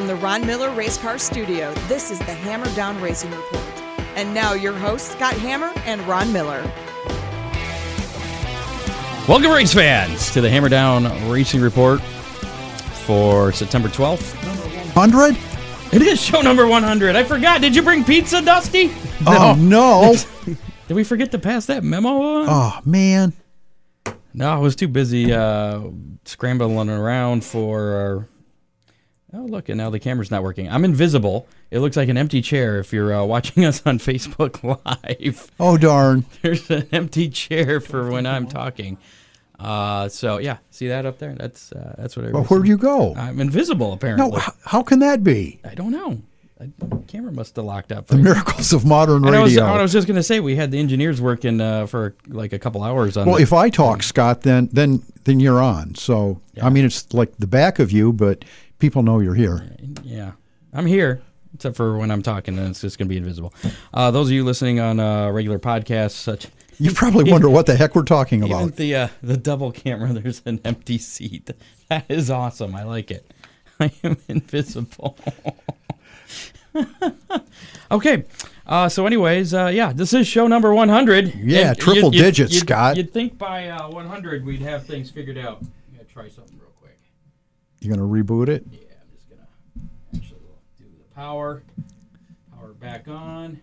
From the Ron Miller Race Car Studio, this is the Hammer Down Racing Report. And now your hosts, Scott Hammer and Ron Miller. Welcome, race fans, to the Hammer Down Racing Report for September 12th. 100? It is show number 100. I forgot. Did you bring pizza, Dusty? Oh, no. Did we forget to pass that memo on? oh, man. No, I was too busy uh, scrambling around for our. Oh, look, and now the camera's not working. I'm invisible. It looks like an empty chair if you're uh, watching us on Facebook Live. Oh, darn. There's an empty chair for when I'm talking. Uh, so yeah, see that up there? That's uh, that's what I. Well, where'd you go? I'm invisible apparently. No, how, how can that be? I don't know. I, the camera must have locked up. The miracles of modern And I was. I was just gonna say we had the engineers working uh, for like a couple hours on. well, the- if I talk, Scott, then then then you're on. So, Yeah. I mean, it's like the back of you, but people know you're here. yeah, I'm here except for when I'm talking, and it's just gonna be invisible. Uh, those of you listening on uh, regular podcasts, such You probably wonder what the heck we're talking even about. the uh, the double camera, there's an empty seat. That is awesome. I like it. I am invisible. okay. Uh, so, anyways, uh, yeah, this is show number 100. Yeah, And triple digits, you'd- Scott. You'd think by uh, 100 we'd have things figured out. I'm going to try something real quick. Going to reboot it? Yeah, I'm just going to actually do the power. Power back on.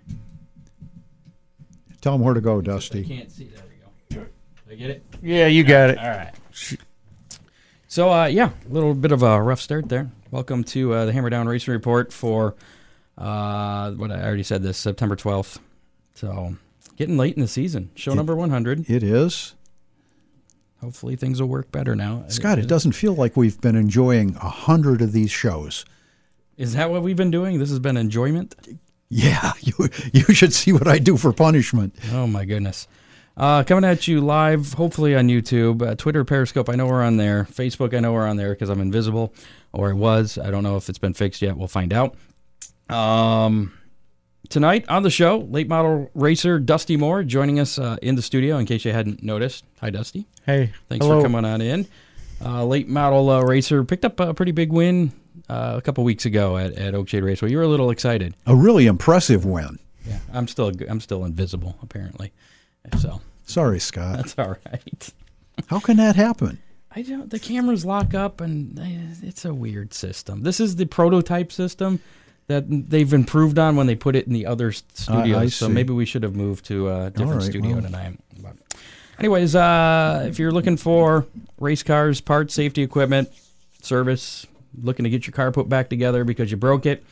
Tell them where to go, I Dusty. can't see. There we go. Did I get it? Yeah, you got it. All right. So uh, yeah, a little bit of a rough start there. Welcome to uh, the Hammer Down Racing Report for uh, what I already said this September twelfth. So getting late in the season, show number one hundred. It is. Hopefully things will work better now. Scott, it doesn't feel like we've been enjoying a hundred of these shows. Is that what we've been doing? This has been enjoyment. Yeah, you you should see what I do for punishment. Oh my goodness. Uh, coming at you live, hopefully on YouTube, uh, Twitter, Periscope. I know we're on there. Facebook, I know we're on there because I'm invisible, or it was. I don't know if it's been fixed yet. We'll find out. Um, tonight on the show, late model racer Dusty Moore joining us uh, in the studio. In case you hadn't noticed, hi Dusty. Hey, Thanks hello. for coming on in. Uh, late model uh, racer picked up a pretty big win uh, a couple weeks ago at, at Oakshade Raceway. You were a little excited. A really impressive win. Yeah, I'm still I'm still invisible apparently. So Sorry, Scott. that's all right. How can that happen? I don't. The cameras lock up, and eh, it's a weird system. This is the prototype system that they've improved on when they put it in the other studios. I so see. maybe we should have moved to a different right, studio well. tonight. But anyways, uh, if you're looking for race cars, parts, safety equipment, service, looking to get your car put back together because you broke it,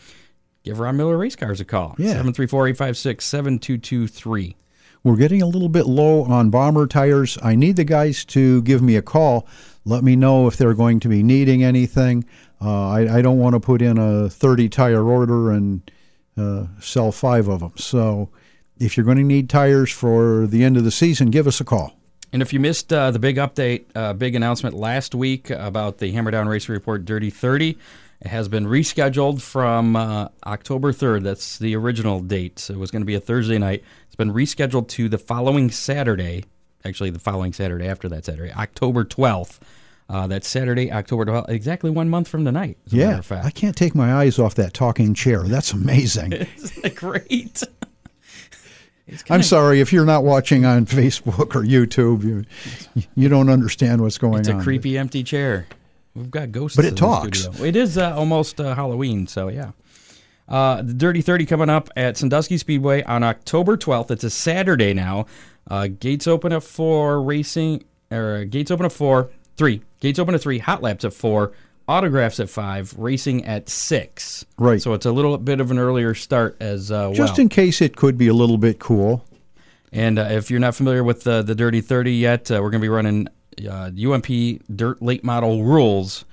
give Ron Miller Race Cars a call. Yeah. 734 856 7223. We're getting a little bit low on bomber tires. I need the guys to give me a call. Let me know if they're going to be needing anything. Uh, I, I don't want to put in a 30 tire order and uh, sell five of them. So if you're going to need tires for the end of the season, give us a call. And if you missed uh, the big update, uh, big announcement last week about the Hammer Down Racing Report Dirty 30, it has been rescheduled from uh, October 3rd. That's the original date. So It was going to be a Thursday night. It's been rescheduled to the following Saturday, actually, the following Saturday after that Saturday, October 12th. Uh, that's Saturday, October 12th, exactly one month from tonight. As a matter Yeah, of fact. I can't take my eyes off that talking chair. That's amazing. Isn't that great? I'm sorry if you're not watching on Facebook or YouTube. You, you don't understand what's going on. It's on. a creepy empty chair. We've got ghosts. But it talks. studio. It is uh, almost uh, Halloween, so yeah. Uh, the Dirty Thirty coming up at Sandusky Speedway on October 12th. It's a Saturday now. Uh, gates open at four. Racing or uh, gates open at four. Three gates open at three. Hot laps at four. Autographs at five. Racing at six. Right. So it's a little bit of an earlier start as uh, Just well. in case it could be a little bit cool. And uh, if you're not familiar with the the Dirty 30 yet, uh, we're going to be running uh, UMP dirt late model rules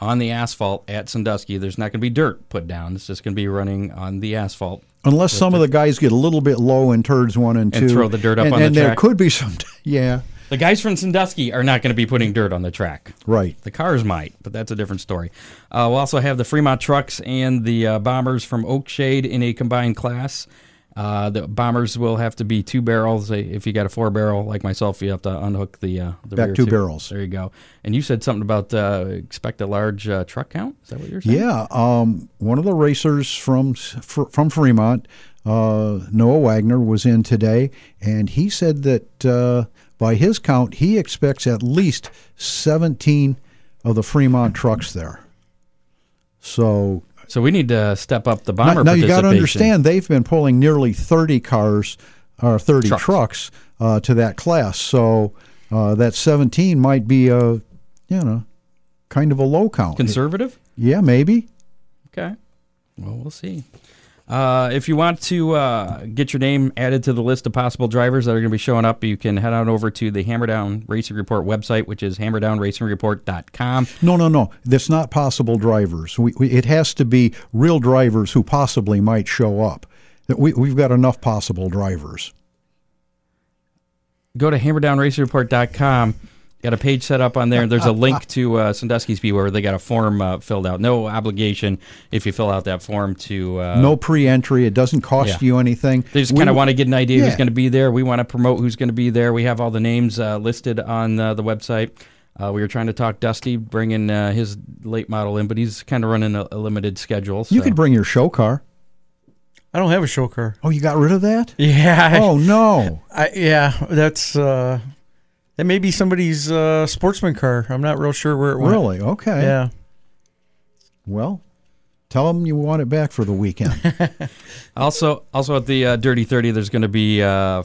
on the asphalt at Sandusky. There's not going to be dirt put down. It's just going to be running on the asphalt. Unless some of the guys get a little bit low in turds one and two, And throw the dirt up and, on the and there could be some. Yeah, The guys from Sandusky are not going to be putting dirt on the track. right. The cars might, but that's a different story. Uh, we'll also have the Fremont trucks and the uh, bombers from Oakshade in a combined class. Uh, the bombers will have to be two barrels. If you got a four barrel like myself, you have to unhook the, uh, the Back rear two barrels. There you go. And you said something about uh, expect a large uh, truck count. Is that what you're saying? Yeah, um, one of the racers from from Fremont, uh, Noah Wagner, was in today, and he said that uh, by his count, he expects at least 17 of the Fremont trucks there. So So we need to step up the now, bomber. now you got to understand they've been pulling nearly 30 cars or 30 Trucks. trucks, uh, to that class. So uh, that 17 might be a you know kind of a low count. conservative. yeah, maybe. Okay. Well, we'll see. Uh, if you want to uh, get your name added to the list of possible drivers that are going to be showing up, you can head on over to the Hammerdown Racing Report website, which is hammerdownracingreport.com. No, no, no. That's not possible drivers. We, we, it has to be real drivers who possibly might show up. We, we've got enough possible drivers. Go to hammerdownracingreport.com. Got a page set up on there. There's a link to uh, Sandusky Speedway where they got a form uh, filled out. No obligation if you fill out that form to. Uh, no pre-entry. It doesn't cost yeah. you anything. They just kind of want to get an idea who's going to be there. We want to promote who's going to be there. We have all the names uh, listed on uh, the website. Uh, we were trying to talk Dusty, bringing uh, his late model in, but he's kind of running a, a limited schedule. So. You could bring your show car. I don't have a show car. Oh, you got rid of that? Yeah. Oh no. I, yeah, that's uh, that may be somebody's uh, sportsman car. I'm not real sure where it went. Really? Okay. Yeah. Well, tell them you want it back for the weekend. Also, also at the uh, Dirty Thirty, there's going to be uh,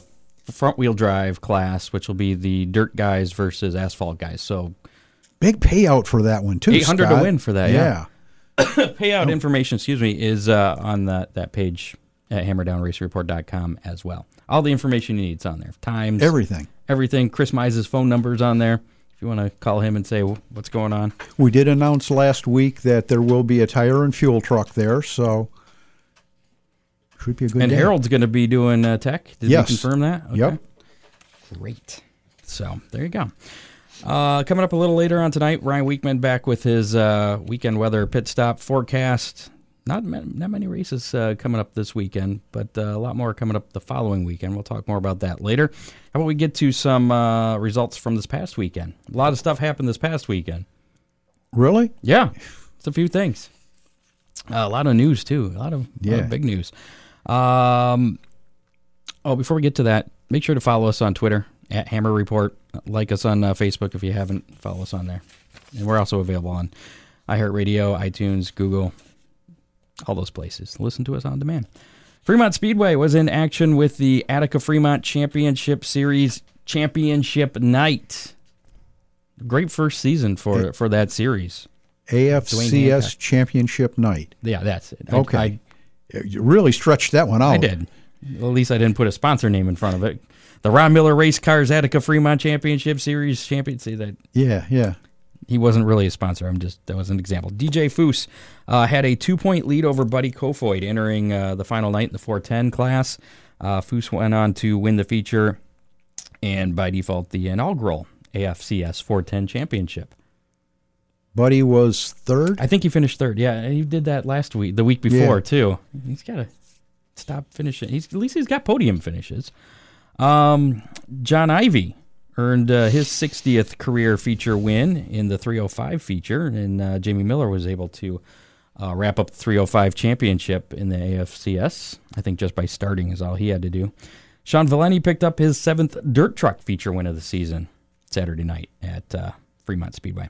front wheel drive class, which will be the dirt guys versus asphalt guys. So Big payout for that one too. 800 to win for that, yeah. Yeah. payout information, excuse me, is uh, on that that page at hammerdownracereport.com as well. All the information you need is on there. Times, Everything. Everything. Chris Mize's phone number's on there. If you want to call him and say what's going on. We did announce last week that there will be a tire and fuel truck there, so should be a good and day. Harold's going to be doing uh, tech. Did Yes. you confirm that? Yep. Great. So there you go. Uh, coming up a little later on tonight, Ryan Weekman back with his uh, weekend weather pit stop forecast. Not not many races uh, coming up this weekend, but uh, a lot more coming up the following weekend. We'll talk more about that later. How about we get to some uh, results from this past weekend? A lot of stuff happened this past weekend. Really? Yeah, it's a few things. Uh, a lot of news too. A lot of, a lot of Yeah. big news. Um, oh, before we get to that, make sure to follow us on Twitter at Hammer Report. Like us on uh, Facebook if you haven't. Follow us on there, and we're also available on iHeartRadio, iTunes, Google, all those places. Listen to us on demand. Fremont Speedway was in action with the Attica Fremont Championship Series Championship Night. Great first season for for that series. AFCS Championship night. Yeah, that's it. I- Okay. I, You really stretched that one out. I did. At least I didn't put a sponsor name in front of it. The Ron Miller Race Cars Attica Fremont Championship Series champion. See that Yeah, yeah. He wasn't really a sponsor. I'm just that was an example. DJ Foos uh, had a two point lead over Buddy Kofoid entering uh, the final night in the 410 class. Uh, Foos went on to win the feature and by default the inaugural AFCS 410 championship. Buddy was third. I think he finished third. Yeah, he did that last week, the week before Yeah. too. He's got to stop finishing. He's at least he's got podium finishes. Um, John Ivy earned uh, his 60th career feature win in the 305 feature, and uh, Jamie Miller was able to uh, wrap up the 305 championship in the AFCS. I think just by starting is all he had to do. Sean Valeni picked up his seventh dirt truck feature win of the season Saturday night at uh, Fremont Speedway.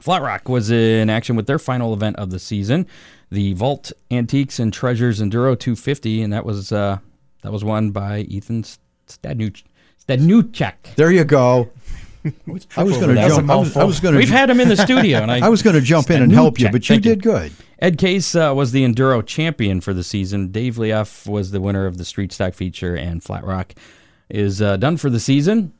Flat Rock was in action with their final event of the season, the Vault Antiques and Treasures Enduro 250, and that was uh, that was won by Ethan Stadnuch. Stadnuchek. There you go. I was going to jump. I was, I was going We've to. had him in the studio, and I, I was going to jump in and help you, but you Thank did good. Ed Case uh, was the Enduro champion for the season. Dave Leoff was the winner of the Street Stock feature, and Flat Rock is uh, done for the season.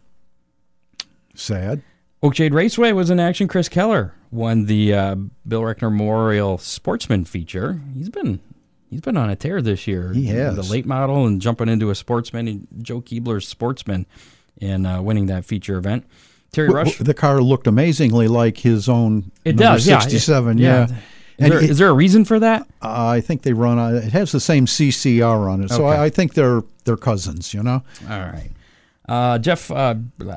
Sad. Oakshade Raceway was in action. Chris Keller won the uh, Bill Reckner Memorial Sportsman feature. He's been he's been on a tear this year. He has. the late model and jumping into a sportsman. and Joe Keebler's sportsman, and uh, winning that feature event. Terry W- Rush. w- The car looked amazingly like his own. It does, yeah. 67, Yeah. yeah. Is there, it- is there a reason for that? I think they run. on- It has the same CCR on it, so Okay. I, I think they're they're cousins. You know. All right. Uh, Jeff uh,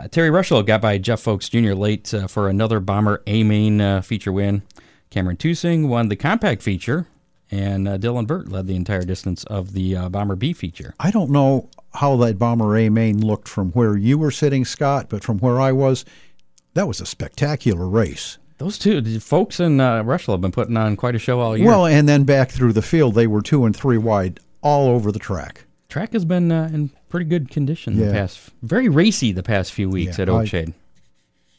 Terry Russell got by Jeff Folks Jr. late uh, for another Bomber A main uh, feature win. Cameron Tusing won the compact feature, and uh, Dylan Burt led the entire distance of the uh, Bomber B feature. I don't know how that Bomber A main looked from where you were sitting, Scott, but from where I was, that was a spectacular race. Those two the folks and uh, Russell have been putting on quite a show all year. Well, and then back through the field, they were two and three wide all over the track. track has been uh, in pretty good condition the Yeah. past, very racy the past few weeks Yeah, at Oakshade. I,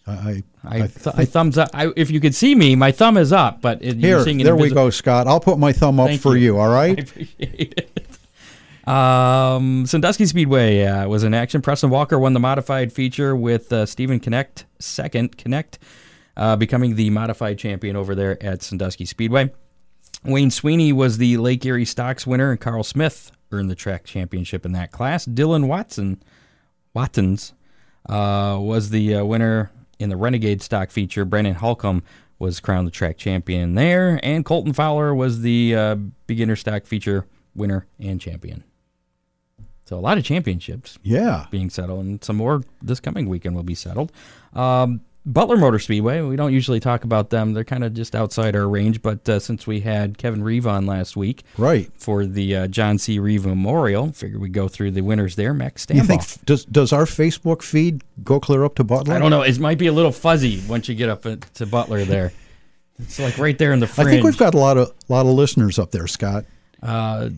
I, I, I th- I thumbs up. I, if you could see me, my thumb is up, but it, here, you're seeing it there we go, Scott. I'll put my thumb up Thank for you. you. All I appreciate it. Um, Sandusky Speedway uh, was in action. Preston Walker won the modified feature with uh, Stephen Connect second. Connect uh, becoming the modified champion over there at Sandusky Speedway. Wayne Sweeney was the Lake Erie Stocks winner, and Carl Smith earned the track championship in that class. Dylan Watson, Wattens, uh, was the uh, winner in the Renegade Stock feature. Brandon Holcomb was crowned the track champion there, and Colton Fowler was the uh, beginner stock feature winner and champion. So a lot of championships Yeah. being settled, and some more this coming weekend will be settled. Um, Butler Motor Speedway, we don't usually talk about them. They're kind of just outside our range, but uh, since we had Kevin Reeve on last week Right. for the uh, John C. Reeve Memorial, figured we'd go through the winners there. Max Stambaugh. You think does does our Facebook feed go clear up to Butler? I don't know. It might be a little fuzzy once you get up to Butler there. It's like right there in the I think we've got a lot of lot of listeners up there, Scott. uh,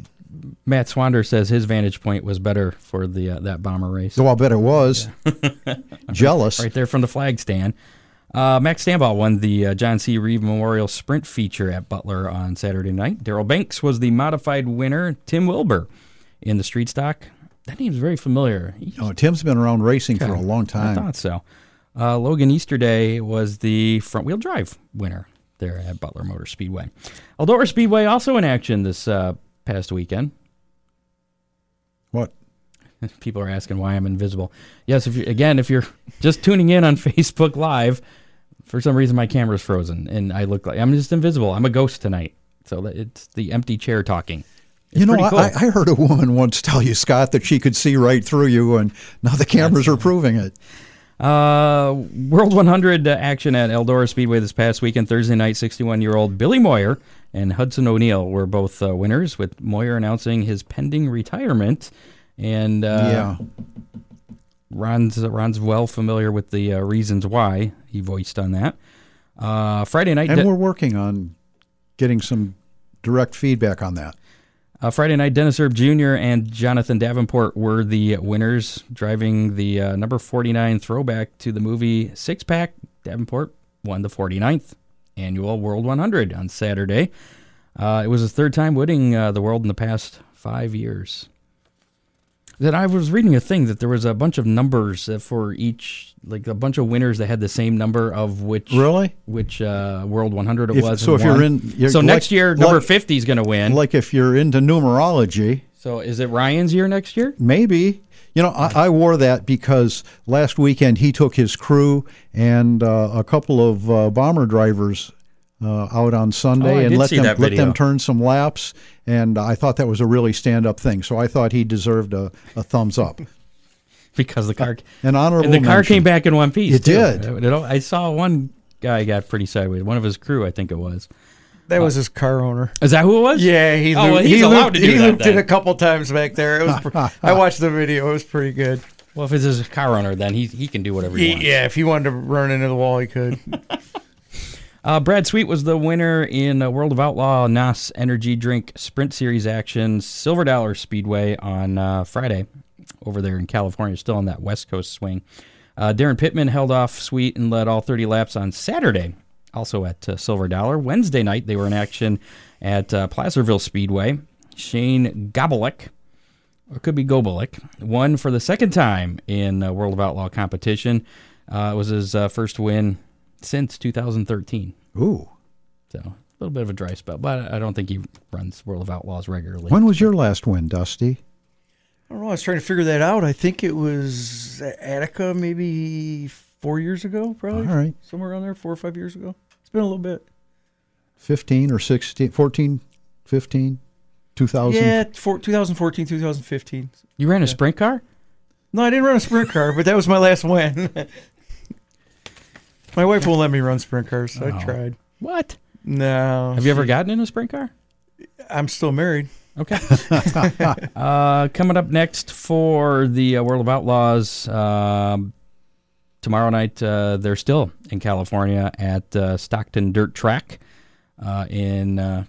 Matt Swander says his vantage point was better for the uh, that bomber race. So I'll bet it was. Jealous. right there from the flag stand. Uh, Max Stambaugh won the uh, John C. Reeve Memorial Sprint feature at Butler on Saturday night. Daryl Banks was the modified winner. Tim Wilbur in the street stock. That name's very familiar. Oh, Tim's been around racing for a long time. I thought so. Uh, Logan Easterday was the front wheel drive winner there at Butler Motor Speedway. Eldora Speedway also in action this uh, past weekend. What? People are asking why I'm invisible. Yes, if you again, if you're just tuning in on Facebook Live, for some reason my camera's frozen and I look like I'm just invisible. I'm a ghost tonight. So it's the empty chair talking. It's you know, cool. I I heard a woman once tell you, Scott, that she could see right through you, and now the cameras are proving it. Uh, World 100 action at Eldora Speedway this past weekend. Thursday night, 61 year old Billy Moyer and Hudson O'Neill were both uh, winners, with Moyer announcing his pending retirement. And uh, yeah. Ron's Ron's well familiar with the uh, reasons why he voiced on that. Uh, Friday night, And De- we're working on getting some direct feedback on that. uh, Friday night, Dennis Erb Jr. and Jonathan Davenport were the winners, driving the uh, number 49 throwback to the movie Six Pack. Davenport won the 49th annual World 100 on Saturday. Uh, it was his third time winning uh, the world in the past five years. That I was reading a thing that there was a bunch of numbers for each, like a bunch of winners that had the same number of which Really? which uh, World 100 it If- was. so if you're in- you're so like- next year, number like- 50 is going to win. Like if you're into numerology, So is it Ryan's year next year? maybe. You know, I, I wore that because last weekend he took his crew and uh, a couple of uh, bomber drivers uh, out on Sunday Oh, and let them let video. them turn some laps. And I thought that was a really stand up thing. So I thought he deserved a, a thumbs up. Because the car An honorable and the car mention. came back in one piece. It too. did. It- I saw one guy got pretty sideways. One of his crew, I think it was. That was his car owner. Is that who it was? Yeah, he Oh, looped, well, he's he allowed looped, to do he that looped it a couple times back there. It was. I watched the video. It was pretty good. Well, if it's his car owner, then he he can do whatever he He- wants. yeah, if he wanted to run into the wall, he could. Uh, Brad Sweet was the winner in uh, World of Outlaw NOS Energy Drink Sprint Series action, Silver Dollar Speedway on uh, Friday over there in California, still on that West Coast swing. Uh, Daryn Pittman held off Sweet and led all 30 laps on Saturday, also at uh, Silver Dollar. Wednesday night, they were in action at uh, Placerville Speedway. Shane Gobelek or it could be Gobolik, won for the second time in uh, World of Outlaw competition. Uh, it was his uh, first win since 2013. Ooh. So a little bit of a dry spell, but I don't think he runs World of Outlaws regularly. When was your last win, Dusty? I don't know. I was trying to figure that out. I think it was Attica maybe four years ago, probably. All right. Somewhere around there, four or five years ago. It's been a little bit. 15 or 16, 14, 15, 2000? Yeah, four, 2014, 2015. You ran a sprint car? No, I didn't run a sprint car, but that was my last win. my wife won't let me run sprint cars, so Oh. I tried. What? No. Have you ever gotten in a sprint car? I'm still married. Okay. uh, coming up next for the uh, World of Outlaws um, tomorrow night, uh, they're still in California at uh, Stockton Dirt Track uh, in uh,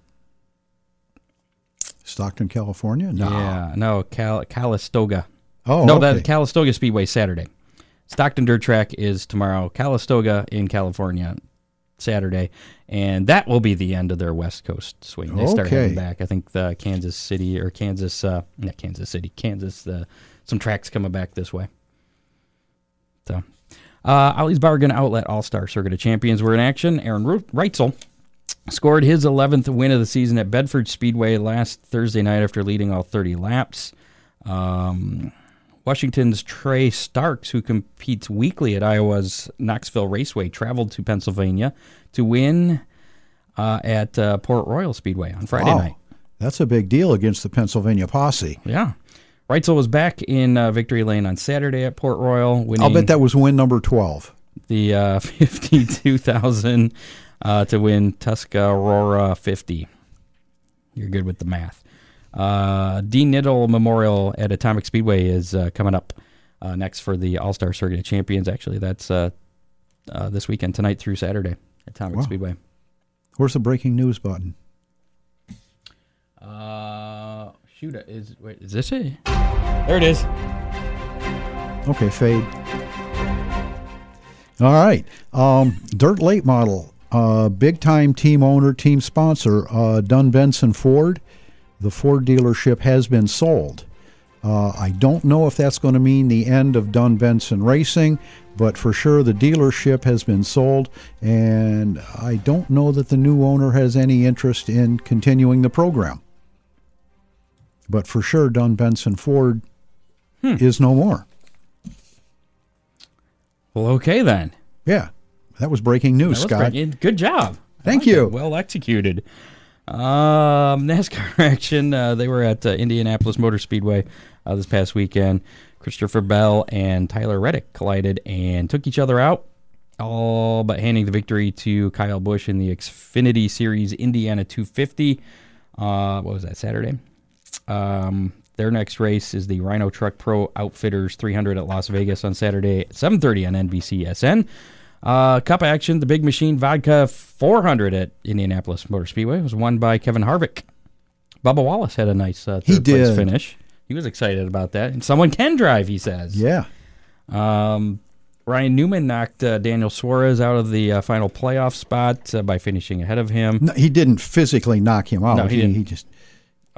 Stockton, California? No. yeah no Cal- Calistoga. Oh, no, okay. that Calistoga Speedway Saturday. Stockton Dirt Track is tomorrow. Calistoga in California Saturday, and that will be the end of their West Coast swing. They start Okay. heading back. I think the Kansas City or Kansas, uh, not Kansas City, Kansas. Uh, some tracks coming back this way. So, uh, Ollie's Bargain Outlet All Star Circuit of Champions were in action. Aaron Reutzel scored his 11th win of the season at Bedford Speedway last Thursday night after leading all 30 laps. Um, Washington's Trey Starks, who competes weekly at Iowa's Knoxville Raceway, traveled to Pennsylvania to win uh, at uh, Port Royal Speedway on Friday Wow. night. That's a big deal against the Pennsylvania posse. Yeah. Reutzel was back in uh, victory lane on Saturday at Port Royal, winning I'll bet that was win number 12. the uh, 52,000 uh, to win Tuscarora 50. You're good with the math. Uh, Dean Knittle Memorial at Atomic Speedway is uh, coming up uh, next for the All Star Circuit of Champions. Actually, that's uh, uh, this weekend, tonight through Saturday, at Atomic Wow. Speedway. Where's the breaking news button? Uh, shoot, is wait, is this it? There it is. Okay, fade. All right. Um, Dirt Late Model, uh, big time team owner, team sponsor, uh, Dunn Benson Ford. The Ford dealership has been sold. Uh, I don't know if that's going to mean the end of Dunn Benson Racing, but for sure the dealership has been sold, and I don't know that the new owner has any interest in continuing the program. But for sure, Dunn Benson Ford is no more. Well, okay then. Yeah, that was breaking news, was Scott. breaking- Good job. Thank like you. it. Well executed. Um, NASCAR action. Uh, they were at uh, Indianapolis Motor Speedway uh, this past weekend. Christopher Bell and Tyler Reddick collided and took each other out, all but handing the victory to Kyle Busch in the Xfinity Series Indiana 250. Uh, what was that, Saturday? Um, their next race is the Rhino Truck Pro Outfitters 300 at Las Vegas on Saturday at 7:30 on NBCSN. Uh, Cup action: the Big Machine Vodka 400 at Indianapolis Motor Speedway was won by Kevin Harvick. Bubba Wallace had a nice uh, He third place did. finish. He was excited about that, and someone can drive. He says. Yeah. Um, Ryan Newman knocked uh, Daniel Suarez out of the uh, final playoff spot uh, by finishing ahead of him. No, he didn't physically knock him out. No, he didn't. He just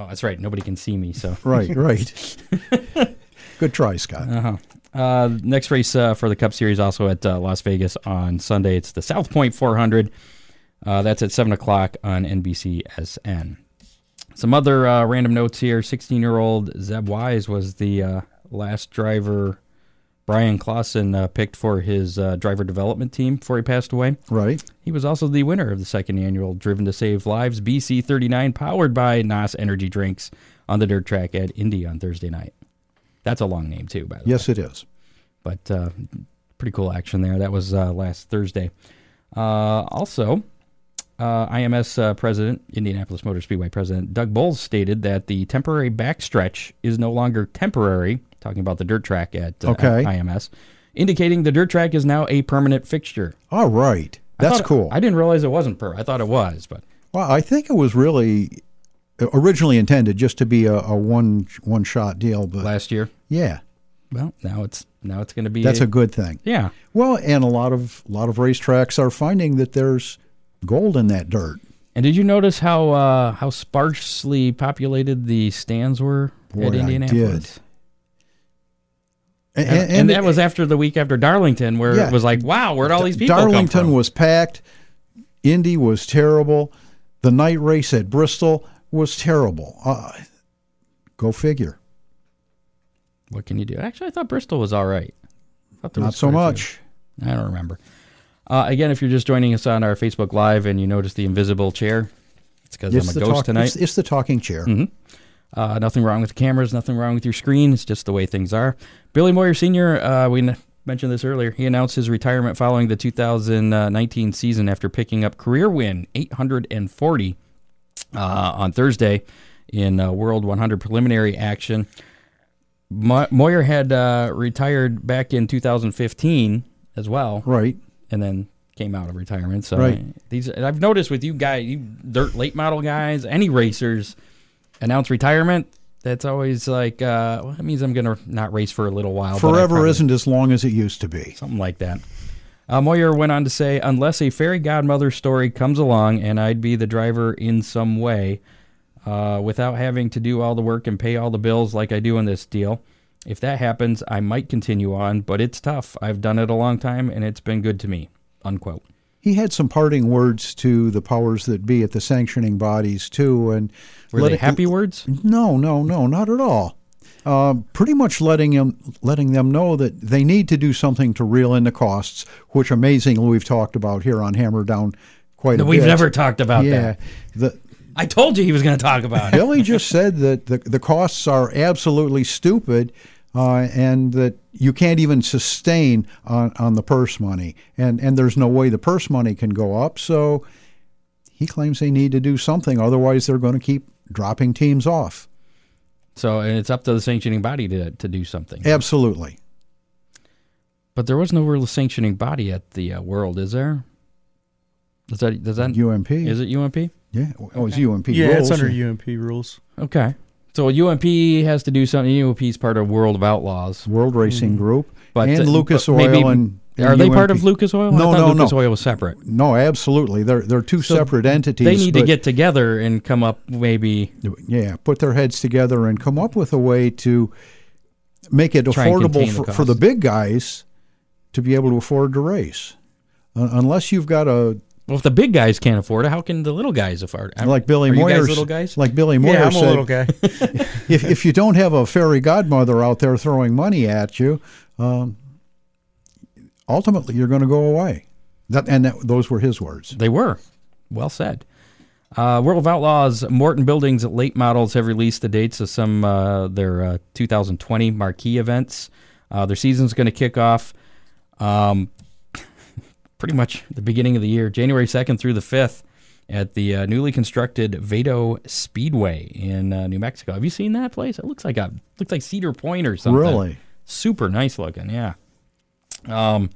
Oh, that's right. Nobody can see me, so. right, right. Good try, Scott. Uh-huh. Uh, next race uh, for the Cup Series also at uh, Las Vegas on Sunday. It's the South Point 400. Uh, that's at 7 o'clock on NBCSN. Some other uh, random notes here. 16 year old Zeb Wise was the uh, last driver Bryan Clauson uh, picked for his uh, driver development team before he passed away. Right. He was also the winner of the second annual Driven to Save Lives BC 39, powered by NOS Energy Drinks on the dirt track at Indy on Thursday night. That's a long name, too, by the way Yes, it is. but uh, pretty cool action there. That was uh, last Thursday. Uh, also, uh, IMS uh, president, Indianapolis Motor Speedway president Doug Boles stated that the temporary backstretch is no longer temporary. Talking about the dirt track at uh, Okay. IMS, indicating the dirt track is now a permanent fixture. All right. That's thought- cool. I didn't realize it wasn't per. I thought it was, but well, I think it was really originally intended just to be a, a one one shot deal, but last year, yeah, well, now it's now it's going to be. that's a good thing. yeah. Well, and a lot of a lot of racetracks are finding that there's gold in that dirt. And did you notice how uh, how sparsely populated the stands were Boy, at I Indianapolis. And, And, and that was after the week after Darlington, where Yeah. it was like, wow, where'd all these people come Darlington was packed. Indy was terrible. The night race at Bristol was terrible. Uh, go figure. What can you do? Actually, I thought Bristol was all right. I thought there Not so much. few. I don't remember. Uh, again, if you're just joining us on our Facebook Live and you notice the invisible chair, it's because I'm a ghost talk- tonight. It's, it's the talking chair. Uh, nothing wrong with the cameras, nothing wrong with your screen. It's just the way things are. Billy Moyer Sr., uh, we n- mentioned this earlier. He announced his retirement following the 2019 season after picking up career win 840 uh, on Thursday in uh, World 100 preliminary action. Mo- Moyer had uh, retired back in 2015 as well, Right. and then came out of retirement. So Right. these I've noticed with you guys, you dirt late model guys, any racers announce retirement. That's always like, uh, well, that means I'm gonna not race for a little while. Forever isn't as long as it used to be. something like that. Uh, Moyer went on to say, unless a fairy godmother story comes along and I'd be the driver in some way, uh, without having to do all the work and pay all the bills like I do in this deal. If that happens, I might continue on, but it's tough. I've done it a long time and it's been good to me. Unquote. He had some parting words to the powers that be at the sanctioning bodies too, and Were they it- happy words? No, no, no, not at all. Um, pretty much letting him, letting them know that they need to do something to reel in the costs, which amazingly we've talked about here on Hammer Down quite a We've bit. never talked about yeah, that. the, I told you he was going to talk about it. Billy just said that the, the costs are absolutely stupid uh, and that you can't even sustain on, on the purse money. And, and there's no way the purse money can go up. So he claims they need to do something. Otherwise, they're going to keep dropping teams off. So and it's up to the sanctioning body to, to do something. Absolutely. But there was no real sanctioning body at the uh, World, is there? Does that does that UMP. is it UMP? Yeah. Oh, it's UMP. Yeah, rules. it's under UMP rules. Okay. So UMP has to do something. UMP is part of World of Outlaws. World Racing Group. But, and uh, Lucas but Oil maybe- and, and Are they part of Lucas Oil? No, I no, Lucas no. Oil was separate. No, absolutely. They're they're two So separate entities. They need to get together and come up maybe yeah, put their heads together and come up with a way to make it affordable contain the for, for the big guys to be able to afford to race. Uh, unless you've got a Well, if the big guys can't afford it, how can the little guys afford it? like Billy Are Moyer, little guys? like Billy Moyer yeah, I'm said, a little guy. if if you don't have a fairy godmother out there throwing money at you, um, ultimately you're going to go away. That and that, those were his words. They were. Well said. Uh, World of Outlaws, Morton Buildings late models have released the dates of some uh, their uh, 2020 marquee events. Uh, their season's going to kick off um, pretty much the beginning of the year, January 2nd through the 5th, at the uh, newly constructed Vado Speedway in uh, New Mexico. Have you seen that place? It looks like a looks like Cedar Point or something. Really? super nice looking. Yeah. Um.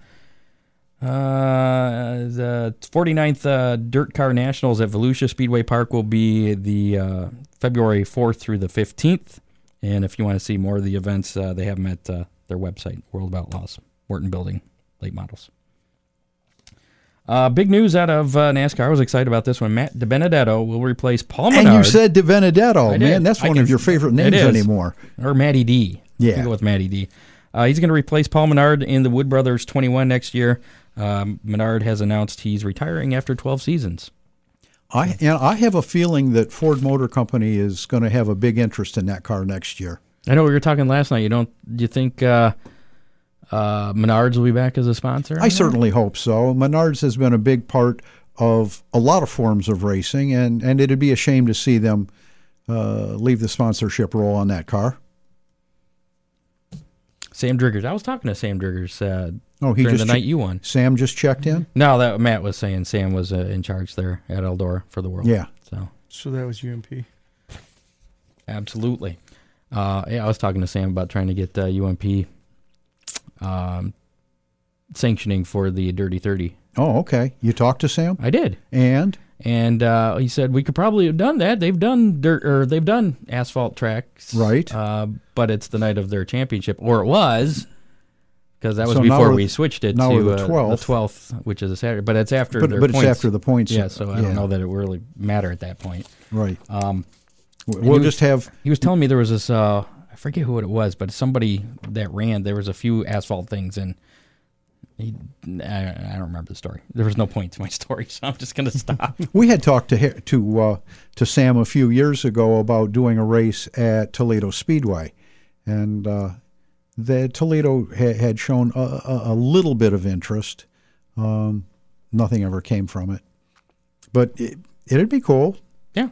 Uh, the 49th uh, Dirt Car Nationals at Volusia Speedway Park will be the uh, February 4th through the 15th. And if you want to see more of the events, uh, they have them at uh, their website, World of Outlaws, Morton Building, late models. Uh, big news out of uh, NASCAR. I was excited about this one. Matt DiBenedetto will replace Paul Menard. And you said De Benedetto, man. That's I one can- of your favorite names anymore. or Matty D. Yeah. Go with Matty D. Uh, he's going to replace Paul Menard in the Wood Brothers 21 next year. Um, Menard has announced he's retiring after 12 seasons. I and I have a feeling that Ford Motor Company is going to have a big interest in that car next year. I know we were talking last night. You don't? You think uh, Menards will be back as a sponsor? I certainly hope so. Menards has been a big part of a lot of forms of racing, and, and it'd be a shame to see them uh, leave the sponsorship role on that car. Sam Driggers. I was talking to Sam Driggers uh, Oh, he during just the night you won. Sam just checked in. No, that Matt was saying Sam was uh, in charge there at Eldora for the world. Yeah. So so that was UMP. absolutely. Uh, yeah, I was talking to Sam about trying to get uh, UMP um, sanctioning for the Dirty Thirty. Oh, okay. You talked to Sam, I did. and and uh, he said we could probably have done that. They've done dirt or they've done asphalt tracks, Right. Uh, but it's the night of their championship, or it was, because that was So before we're- switched it now to the uh, 12th. the twelfth, which is a Saturday. But it's after but but it's after the points. Yeah, so I Yeah. don't know that it really matter at that point. Right. We'll just have He was telling me there was this. Uh, I forget who it was, but somebody that ran. There was a few asphalt things, and he, I, I don't remember the story. There was no point to my story, so I'm just gonna stop. We had talked to to uh, to Sam a few years ago about doing a race at Toledo Speedway, and uh, the Toledo ha- had shown a, a, a little bit of interest. Um, nothing ever came from it, but it, it'd be cool. yeah.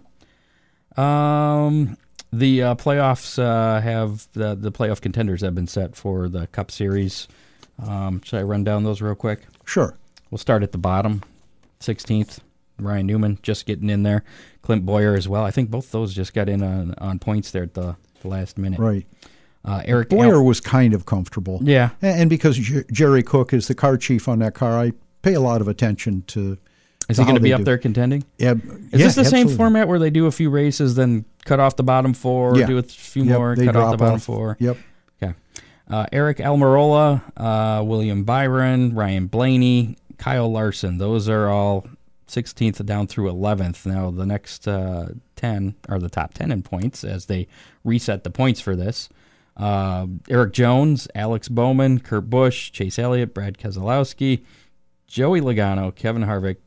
Um, the uh, playoffs uh, have the the playoff contenders have been set for the Cup Series. Um, should I run down those real quick? Sure. We'll start at the bottom. 16th, Ryan Newman just getting in there. Clint Bowyer as well. I think both those just got in on, on points there at the, the last minute. Right. Uh, Eric Boyer Al- was kind of comfortable. yeah. And because Jer- Jerry Cook is the car chief on that car, I pay a lot of attention to. Is to he going to be up do. there contending? Yeah. Is this the same format where they do a few races, then cut off the bottom four, Yeah. do a few Yep, more, cut off the bottom off. four? Yep. Okay. Uh, Aric Almirola, uh, William Byron, Ryan Blaney, Kyle Larson. Those are all 16th down through 11th. Now, the next uh, 10 are the top 10 in points as they reset the points for this. Uh, Erik Jones, Alex Bowman, Kurt Busch, Chase Elliott, Brad Keselowski, Joey Logano, Kevin Harvick,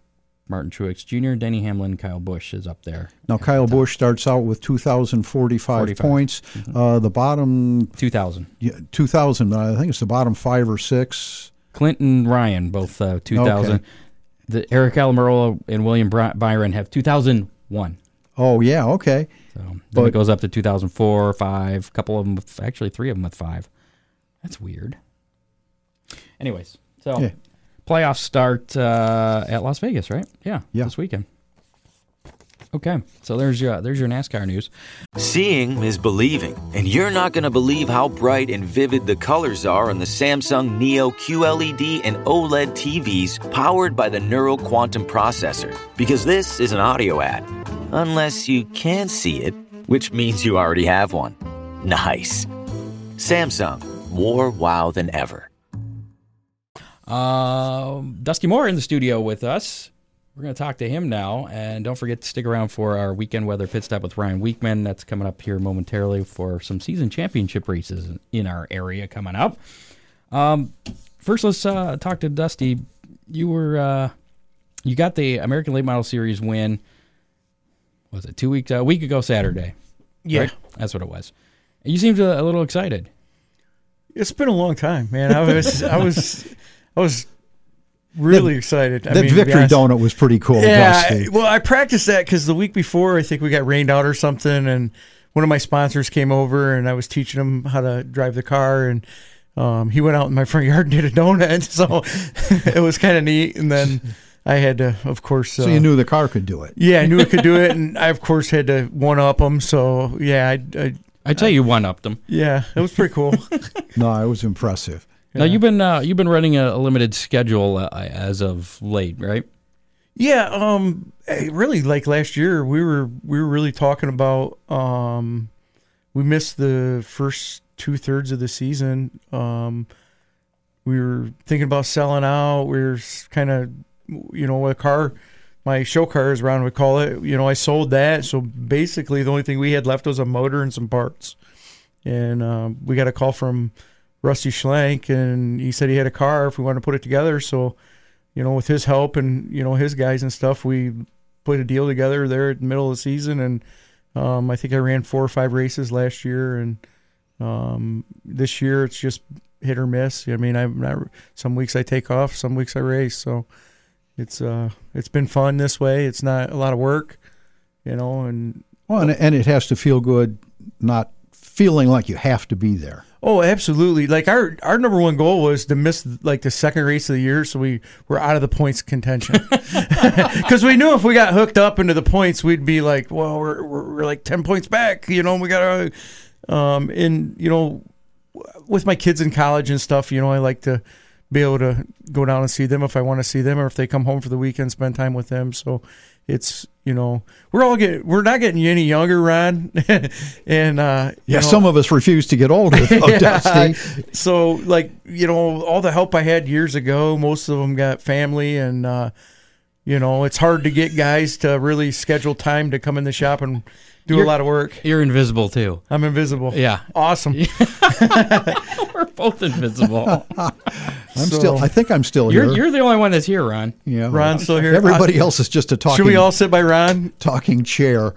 Martin Truex Jr., Denny Hamlin, Kyle Busch is up there. Now Kyle Busch starts out with 2,045 45. points. Uh, the bottom 2000. yeah, 2,000. I think it's the bottom five or six. Clinton Ryan, both uh, 2000. Okay. The Aric Almirola and William Bry- Byron have 2001. Oh yeah, okay. So then But- it goes up to 2004, five. A couple of them, with, actually three of them with five. That's weird. Anyways, so Yeah. Playoffs start uh, at Las Vegas, right? Yeah, Yeah. this weekend. Okay, so there's your there's your NASCAR news. Seeing is believing, and you're not going to believe how bright and vivid the colors are on the Samsung Neo QLED and OLED TVs powered by the Neural Quantum Processor. Because this is an audio ad. Unless you can see it, which means you already have one. Nice. Samsung, more wow than ever. Um, Dusty Moore in the studio with us. We're going to talk to him now. And don't forget to stick around for our weekend weather pit stop with Ryan Weekman. That's coming up here momentarily for some season championship races in our area coming up. Um, first, let's uh, talk to Dusty. You were uh, you got the American Late Model Series win. Was it two weeks? A week ago Saturday. Yeah. right? that's what it was. You seemed a, a little excited. It's been a long time, man. I was, I was, I was really excited. I that mean, victory donut was pretty cool. Yeah. I- well, I practiced that because the week before, I think we got rained out or something, and one of my sponsors came over, and I was teaching him how to drive the car, and um, he went out in my front yard and did a donut, so it was kind of neat. And then I had to, of course, so uh, you knew the car could do it. Yeah, I knew it could do it, and I of course had to one up him. So yeah, I, I I tell you, one upped them. yeah, it was pretty cool. No, it was impressive. Now you've been uh, you've been running a, a limited schedule uh, as of late, right? Yeah, um, really, like last year, we were we were really talking about. Um, we missed the first two thirds of the season. Um, we were thinking about selling out. We were kind of, you know, a car, my show car is around we call it. You know, I sold that, so basically the only thing we had left was a motor and some parts. And um, we got a call from Rusty Schlenk, and he said he had a car if we wanted to put it together. So you know, with his help and you know his guys and stuff, we put a deal together there at the middle of the season, and um, I think I ran four or five races last year, and um, this year it's just hit or miss. I mean, I'm not. Some weeks I take off, some weeks I race, so it's uh it's been fun this way. It's not a lot of work, you know, and Well, and, and it has to feel good, not feeling like you have to be there. Oh, absolutely! Like our our number one goal was to miss like the second race of the year, so we were out of the points contention. Because we knew if we got hooked up into the points, we'd be like, well, we're we're, we're like ten points back. You know, we got to, um, and you know, with my kids in college and stuff, you know, I like to be able to go down and see them if I want to see them, or if they come home for the weekend, spend time with them. So it's you know, we're all getting we're not getting any younger, Ron, and uh, you Yeah, know, some of us refuse to get older, Yeah. So, like, you know, all the help I had years ago, most of them got family, and, uh, you know, it's hard to get guys to really schedule time to come in the shop and do You're- a lot of work. You're invisible too. I'm invisible. Yeah. Awesome. We're both invisible. I'm So- still. I think I'm still you're here. you're the only one that's here, Ron. yeah. Ron's still here. Everybody Uh, else is just a talking. Should we all sit by Ron? talking chair?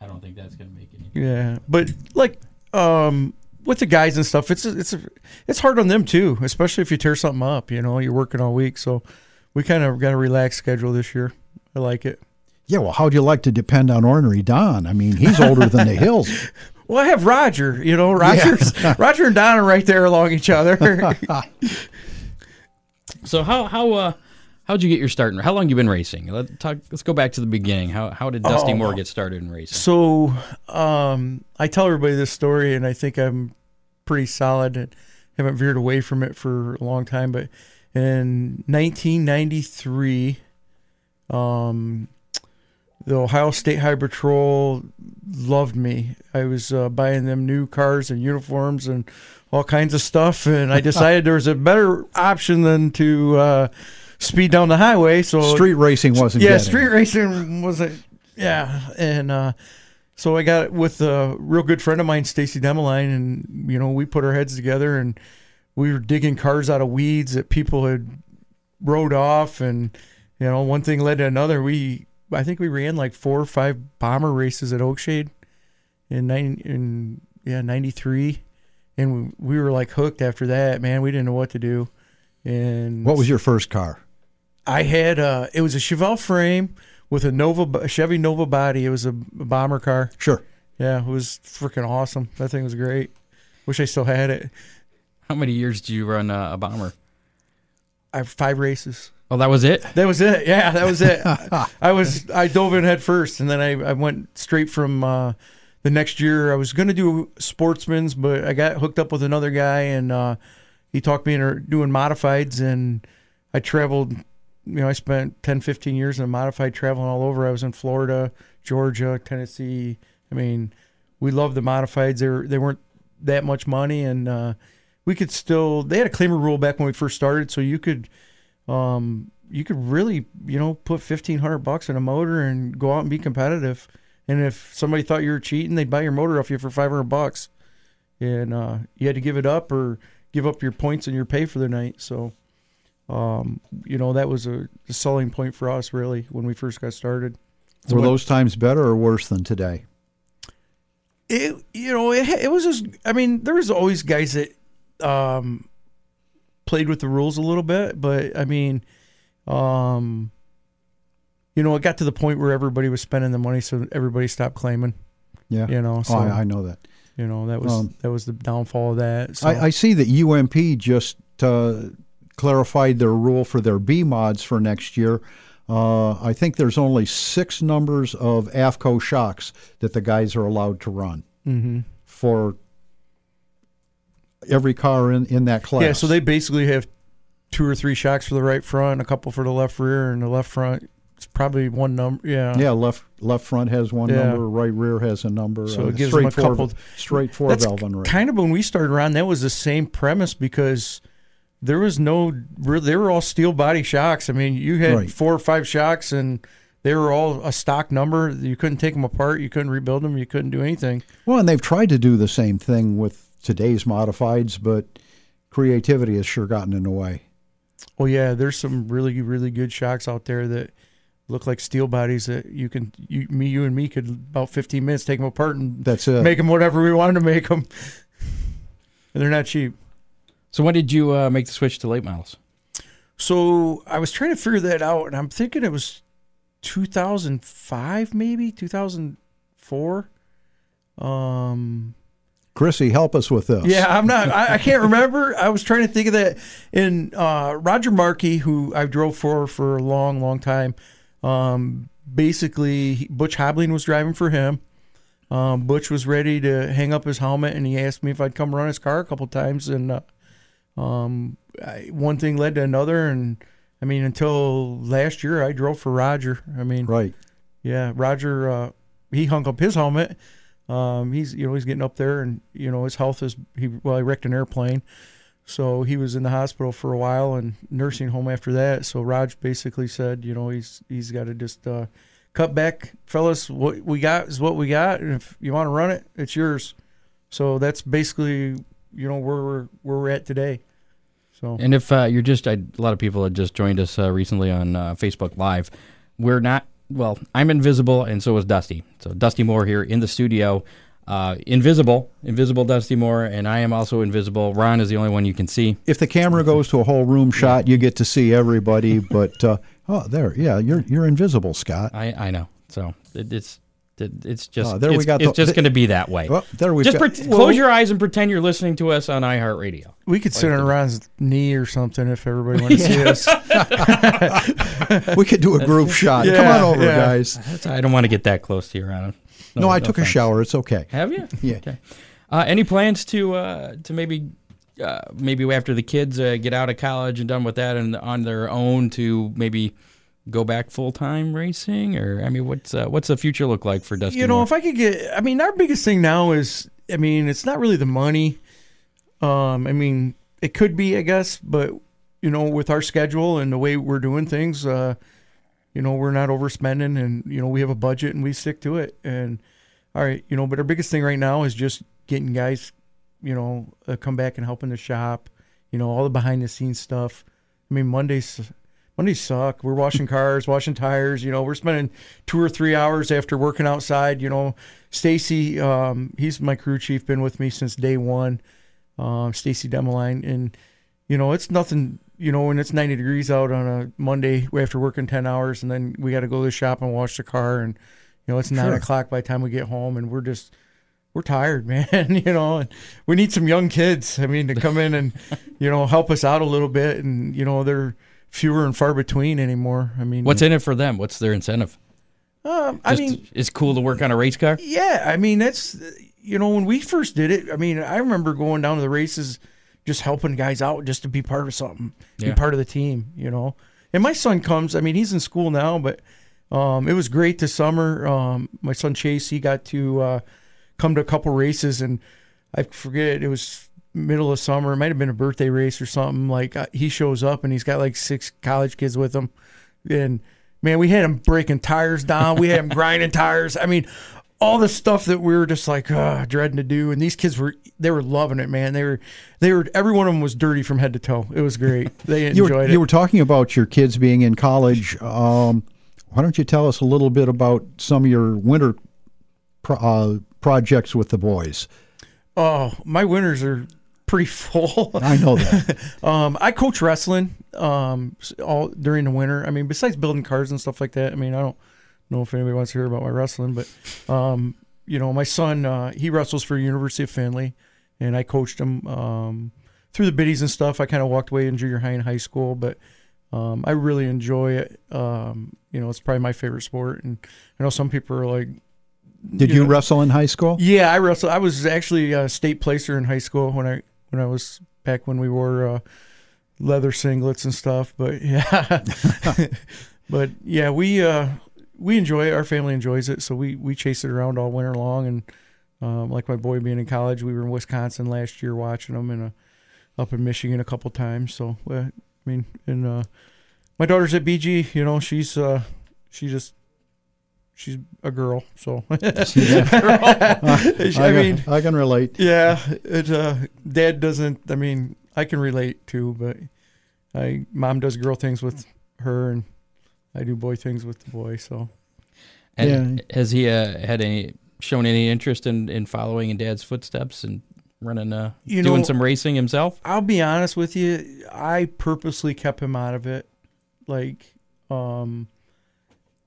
I don't think that's gonna make any. Yeah, but like um, with the guys and stuff, it's it's it's hard on them too, especially if you tear something up. You know, you're working all week, so we kind of got a relaxed schedule this year. I like it. Yeah. Well, how'd you like to depend on ornery Don? I mean, he's older than the hills. Well, I have Roger. You know, Roger's Roger and Don are right there along each other. So how how uh how'd you get your start? in- How long you been racing? Let's talk. Let's go back to the beginning. How how did Dusty Oh. Moore get started in racing? so um, I tell everybody this story, and I think I'm pretty solid. and haven't veered away from it for a long time, but in 1993, um, the Ohio State High Patrol loved me. I was uh, buying them new cars and uniforms and all kinds of stuff, and I decided there was a better option than to uh, speed down the highway. So Street racing wasn't. yeah, street it. racing wasn't. Yeah, and uh, so I got with a real good friend of mine, Stacy Demeline, and you know we put our heads together and we were digging cars out of weeds that people had rode off, and you know one thing led to another. We I think we ran like four or five bomber races at Oakshade in nine in yeah ninety three, and we, we were like hooked after that. Man, we didn't know what to do. And What was your first car? I had uh it was a Chevelle frame with a Nova a Chevy Nova body. It was a, a bomber car. Sure. Yeah, it was freaking awesome. That thing was great. Wish I still had it. How many years did you run uh, a bomber? I have five races. Oh, that was it. That was it. Yeah, that was it. I was I dove in head first, and then I, I went straight from uh, the next year. I was gonna do sportsman's, but I got hooked up with another guy, and uh, he talked me into doing modifieds, and I traveled. You know, I spent 10, 15 years in a modified traveling all over. I was in Florida, Georgia, Tennessee. I mean, we loved the modifieds. They were, they weren't that much money, and uh, we could still. They had a claimer rule back when we first started, so you could um, you could really, you know, put fifteen hundred bucks in a motor and go out and be competitive. And if somebody thought you were cheating, they'd buy your motor off you for five hundred bucks, and uh, you had to give it up or give up your points and your pay for the night. So, um, you know, that was a, selling point for us really when we first got started. Were those times better or worse than today? it you know it, it was just i mean there was always guys that um played with the rules a little bit but i mean um you know it got to the point where everybody was spending the money so everybody stopped claiming Yeah. you know so oh, I, I know that. you know that was Um, that was the downfall of that so I, I see that UMP just uh, clarified their rule for their B mods for next year. Uh, I think there's only six numbers of AFCO shocks that the guys are allowed to run Mhm. for every car in, in that class. yeah so they basically have two or three shocks for the right front a couple for the left rear and the left front it's probably one number yeah yeah left left front has one Yeah. number, right rear has a number. So uh, it gives them a couple- straight four valve kind of when we started around. That was the same premise because there was no. They were all steel body shocks. I mean, you had Right. four or five shocks, and they were all a stock number. You couldn't take them apart. You couldn't rebuild them. You couldn't do anything. Well, and they've tried to do the same thing with today's modifieds, but creativity has sure gotten in the way. Well, yeah, there's some really, really good shocks out there that look like steel bodies that you can, you, me, you, and me could about 15 minutes take them apart and That's it. make them whatever we wanted to make them. and they're not cheap. So when did you uh, make the switch to late models? So I was trying to figure that out, and I'm thinking it was 2005, maybe 2004. Um, Chrissy, help us with this. yeah, I'm not. I, I can't remember. I was trying to think of that. And uh, Roger Markey, who I drove for for a long, long time, um, basically Butch Hobling was driving for him. Um, Butch was ready to hang up his helmet, and he asked me if I'd come run his car a couple times. And uh, um, I, one thing led to another, and I mean, until last year, I drove for Roger. I mean, Right. yeah, Roger. Uh, he hung up his helmet. Um, he's you know he's getting up there, and you know his health is he well he wrecked an airplane, so he was in the hospital for a while and nursing home after that. So Raj basically said you know he's he's got to just uh, cut back, fellas. What we got is what we got, and if you want to run it, it's yours. So that's basically you know where we're where we're at today. So And if uh, you're just, I, a lot of people had just joined us uh, recently on uh, Facebook Live. We're not, well, I'm invisible, and so is Dusty. So Dusty Moore here in the studio. Uh, invisible, invisible Dusty Moore, and I am also invisible. Ron is the only one you can see. If the camera goes to a whole room shot, you get to see everybody. But uh, oh, there, yeah, you're you're invisible, Scott. I, I know. So it, it's it, it's just Oh, there we it's, got it's the- just going to be that way. Well, there we just go. pre- close your eyes and pretend you're listening to us on iHeartRadio. we could sit on Ron's knee or something if everybody wanted to see us. we could do a group shot. Come on over, yeah. guys. That's, I don't want to get that close to you, Ron. No, I took a shower. It's okay. Have you? Yeah. Okay. Uh, any plans to uh, to maybe uh, maybe after the kids uh, get out of college and done with that and on their own to maybe go back full time racing or I mean what's uh, what's the future look like for Dusty? you know, Moore? if I could get, I mean, our biggest thing now is, I mean, it's not really the money. Um, I mean, it could be, I guess, but you know, with our schedule and the way we're doing things, uh, you know, we're not overspending, and you know, we have a budget and we stick to it. And all right, you know, but our biggest thing right now is just getting guys, you know, uh, come back and helping the shop. You know, all the behind the scenes stuff. I mean, Mondays. Mondays suck. We're washing cars, washing tires. You know, we're spending two or three hours after working outside. You know, Stacy, um, he's my crew chief, been with me since day one. Um, Stacy Demeline, and you know, it's nothing. You know, when it's ninety degrees out on a Monday after working ten hours, and then we got to go to the shop and wash the car, and you know, it's nine Sure. o'clock by the time we get home, and we're just we're tired, man. you know, and we need some young kids. I mean, to come in and you know help us out a little bit, and you know, they're fewer and far between anymore. I mean, what's in it for them? What's their incentive? Um, I Just, mean, it's cool to work on a race car. yeah, I mean that's you know when we first did it. I mean, I remember going down to the races, just helping guys out, just to be part of something, Yeah. be part of the team. You know, and my son comes. I mean, he's in school now, but um, it was great this summer. Um, my son Chase, he got to uh, come to a couple races, and I forget it was middle of summer. It might have been a birthday race or something. Like uh, he shows up and he's got like six college kids with him, and man, we had him breaking tires down. We had him grinding tires. I mean, all the stuff that we were just like uh, dreading to do, and these kids were they were loving it, man. They were they were every one of them was dirty from head to toe. It was great. They You enjoyed were, it. you were talking about your kids being in college. Um, why don't you tell us a little bit about some of your winter pro- uh, projects with the boys? oh, my winters are pretty full. I know that. Um, I coach wrestling um, all during the winter. I mean, besides building cars and stuff like that. I mean, I don't know if anybody wants to hear about my wrestling, but um, you know, my son uh, he wrestles for University of Findlay, and I coached him um, through the biddies and stuff. I kind of walked away in junior high and high school, but um, I really enjoy it. Um, you know, it's probably my favorite sport, and I know some people are like, Did you wrestle in high school? yeah, I wrestled. I was actually a state placer in high school when I when I was back when we wore uh, leather singlets and stuff. But yeah, but yeah, we uh, we enjoy it. Our family enjoys it, so we we chase it around all winter long. And um, like my boy being in college, we were in Wisconsin last year watching them, and up in Michigan a couple times. So I mean, and uh, my daughter's at BG. You know, she's uh, she just. She's a girl, so I can- mean, I can relate. yeah, it uh dad doesn't I mean, I can relate too, but I mom does girl things with her and I do boy things with the boy, so And has he uh, had any shown any interest in, in following in Dad's footsteps and running uh, You doing know- some racing himself? I'll be honest with you, I purposely kept him out of it. Like um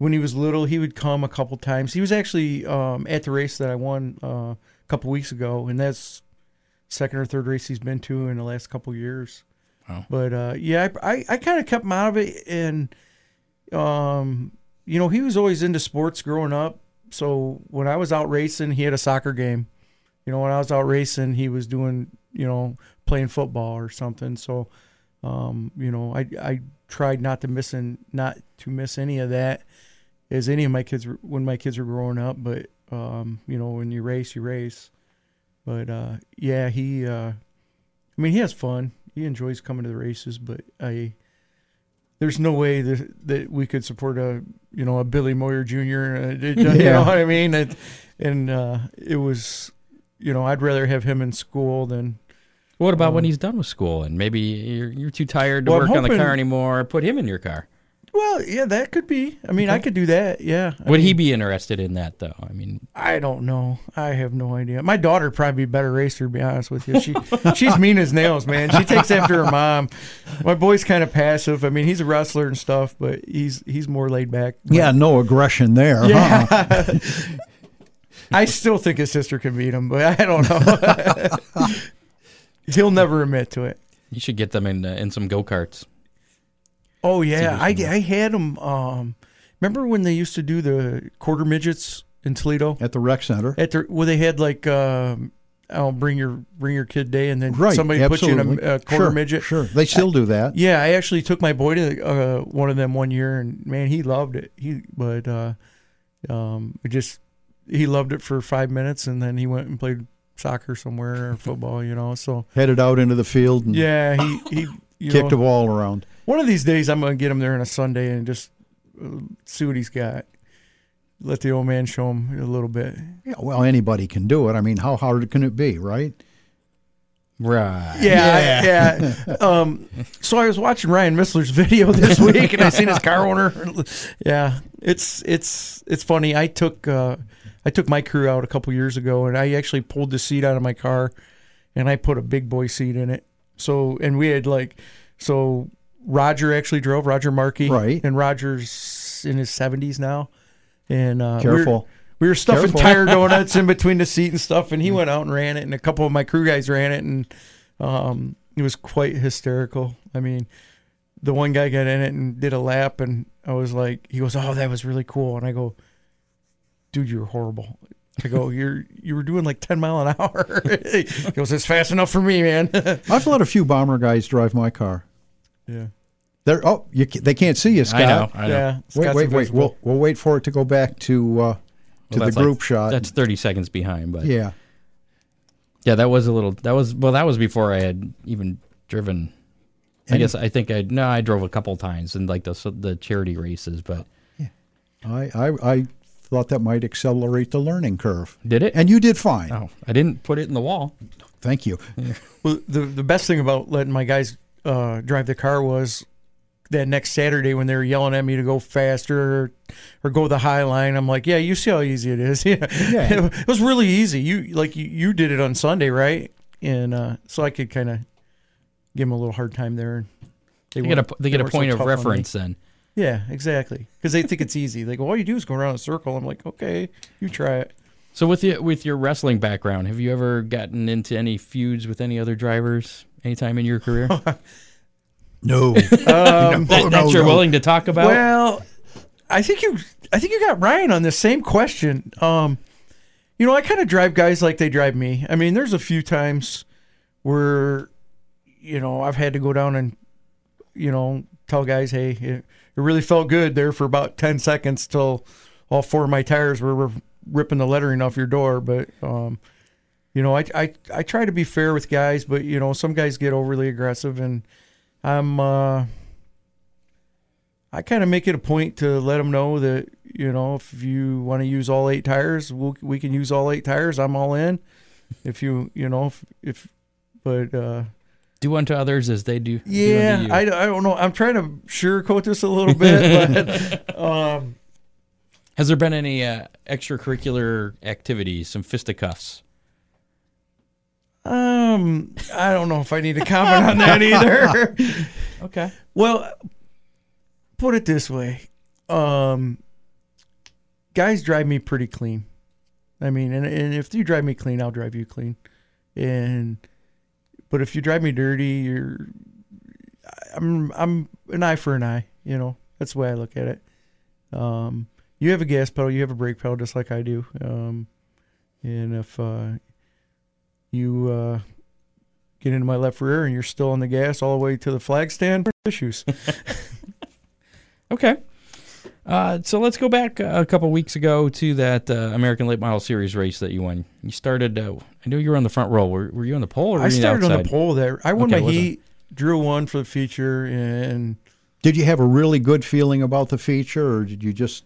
when he was little, he would come a couple times. He was actually um at the race that I won uh, a couple weeks ago and that's second or third race he's been to in the last couple years. Wow. But uh, yeah, I, I, I kind of kept him out of it, and um, you know, he was always into sports growing up. So when I was out racing, he had a soccer game. You know, when I was out racing, he was doing you know playing football or something. So, um, you know, I I tried not to miss and not to miss any of that as any of my kids were- when my kids were growing up. But um, you know, when you race, you race. But uh, yeah, he. Uh, I mean, he has fun. He enjoys coming to the races, but I, there's no way that that we could support a you know a Billy Moyer Jr. Uh, you Yeah. know what I mean? It, and uh, it was, you know, I'd rather have him in school than What about Um, when he's done with school and maybe you're, you're too tired to Well, work on the car anymore? Put him in your car. Well, yeah, that could be. I mean, I could do that. Yeah. I Would he be interested in that though? I mean, I don't know. I have no idea. My daughter probably be a better racer, to be honest with you. She she's mean as nails, man. She takes after her mom. My boy's kind of passive. I mean, he's a wrestler and stuff, but he's he's more laid back. Yeah, no aggression there. Yeah. huh? I still think his sister can beat him, but I don't know. He'll never admit to it. you should get them in uh, in some go karts. Oh yeah, I, I had them. Um, remember when they used to do the quarter midgets in Toledo? At the rec center. At the where they had like, um, oh, bring your bring your kid day, and then Right. somebody put you in a, a quarter sure, midget. Sure. They still do that. Yeah, I actually took my boy to uh, one of them one year, and man, he loved it. He but uh, um, just he loved it for five minutes, and then he went and played soccer somewhere or football, you know. So Headed out into the field and yeah, he he kicked know, a ball around. One of these days I'm gonna get him there on a Sunday and just uh, see what he's got. Let the old man show him a little bit. Yeah, well, anybody can do it. I mean, how hard can it be, right? Right. Yeah, yeah. Um, so I was watching Ryan Missler's video this week, and I seen his car owner. Yeah, it's it's it's funny. I took uh, I took my crew out a couple years ago, and I actually pulled the seat out of my car, and I put a big boy seat in it. So and we had like so Roger actually drove Roger Markey, Right. And Roger's in his seventies now, and uh, we were- Careful. we were stuffing Careful. tire donuts in between the seat and stuff, and he went out and ran it, and a couple of my crew guys ran it, and um, it was quite hysterical. I mean, the one guy got in it and did a lap, and I was like, he goes, "Oh, that was really cool," and I go, "Dude, you're horrible." I go, "You're you were doing like ten mile an hour." he goes, "It's fast enough for me, man." I've let a few bomber guys drive my car. Yeah, They're oh, you, they can't see you, Scott. I know. I know. yeah. Wait, Scott's wait, wait. invisible. We'll we'll wait for it to go back to uh, to Well, the that's like- group shot. That's 30 seconds behind, but yeah. yeah. that was a little. That was well, that was before I had even driven. I guess I think I no, I drove a couple times in like the the charity races, but I, I I thought that might accelerate the learning curve, did it? and you did fine. oh, I didn't put it in the wall. Thank you. Well, the the best thing about letting my guys uh, drive the car was that next Saturday when they were yelling at me to go faster or, or go the high line. I'm like, yeah, you see how easy it is. Yeah, Yeah. it was really easy. You like you, you did it on Sunday, right? And uh, so I could kind of give them a little hard time there. They get a weren't- they get a weren't so point of tough on me. reference then. Yeah, exactly. Because they think it's easy. Like, well, all you do is go around a circle. I'm like, okay, you try it. So with your with your wrestling background, have you ever gotten into any feuds with any other drivers anytime in your career No. Um, that, that you're willing to talk about? Well, I think you, I think you got Ryan on the same question. Um, you know, I kind of drive guys like they drive me. I mean, there's a few times where, you know, I've had to go down and, you know, tell guys, hey, it, it really felt good there for about ten seconds till all four of my tires were, were ripping the lettering off your door. But, um, you know, I, I I try to be fair with guys, but you know, some guys get overly aggressive, and I'm. uh I kind of make it a point to let them know that you know if you want to use all eight tires, we'll, we can use all eight tires. I'm all in. If you you know if, if but uh, do unto others as they do. do yeah, unto you. I, I don't know. I'm trying to sugarcoat this a little bit, but um, Has there been any uh, extracurricular activities, some fisticuffs? Um I don't know if I need to comment on that either. Okay. Well, put it this way. Um guys drive me pretty clean. I mean, and, and if you drive me clean, I'll drive you clean. And but if you drive me dirty, you're I'm I'm an eye for an eye, you know. That's the way I look at it. Um you have a gas pedal, you have a brake pedal just like I do. Um and if uh you uh get into my left rear and you're still on the gas all the way to the flag stand, issues. Okay. Uh, so let's go back uh, a couple weeks ago to that uh, American Late Model Series race that you won. You started. Uh, I knew you were on the front row. Were, were you on the pole or were I you started on the pole there. I won Okay, my was it? heat, drew one for the feature, and Did you have a really good feeling about the feature, or did you just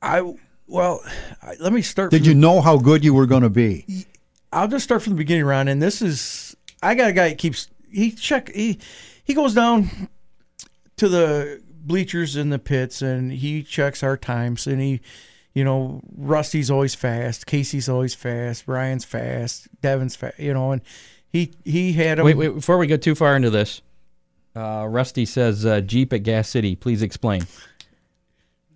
I well, I, let me start. did from you the- know how good you were going to be? I'll just start from the beginning, Ron. And this is I got a guy that keeps he check he he goes down to the bleachers in the pits and he checks our times and he you know Rusty's always fast, Casey's always fast, Ryan's fast, Devin's fast, you know, and he he had him. Wait, wait, before we get too far into this, uh, Rusty says uh, Jeep at Gas City. Please explain.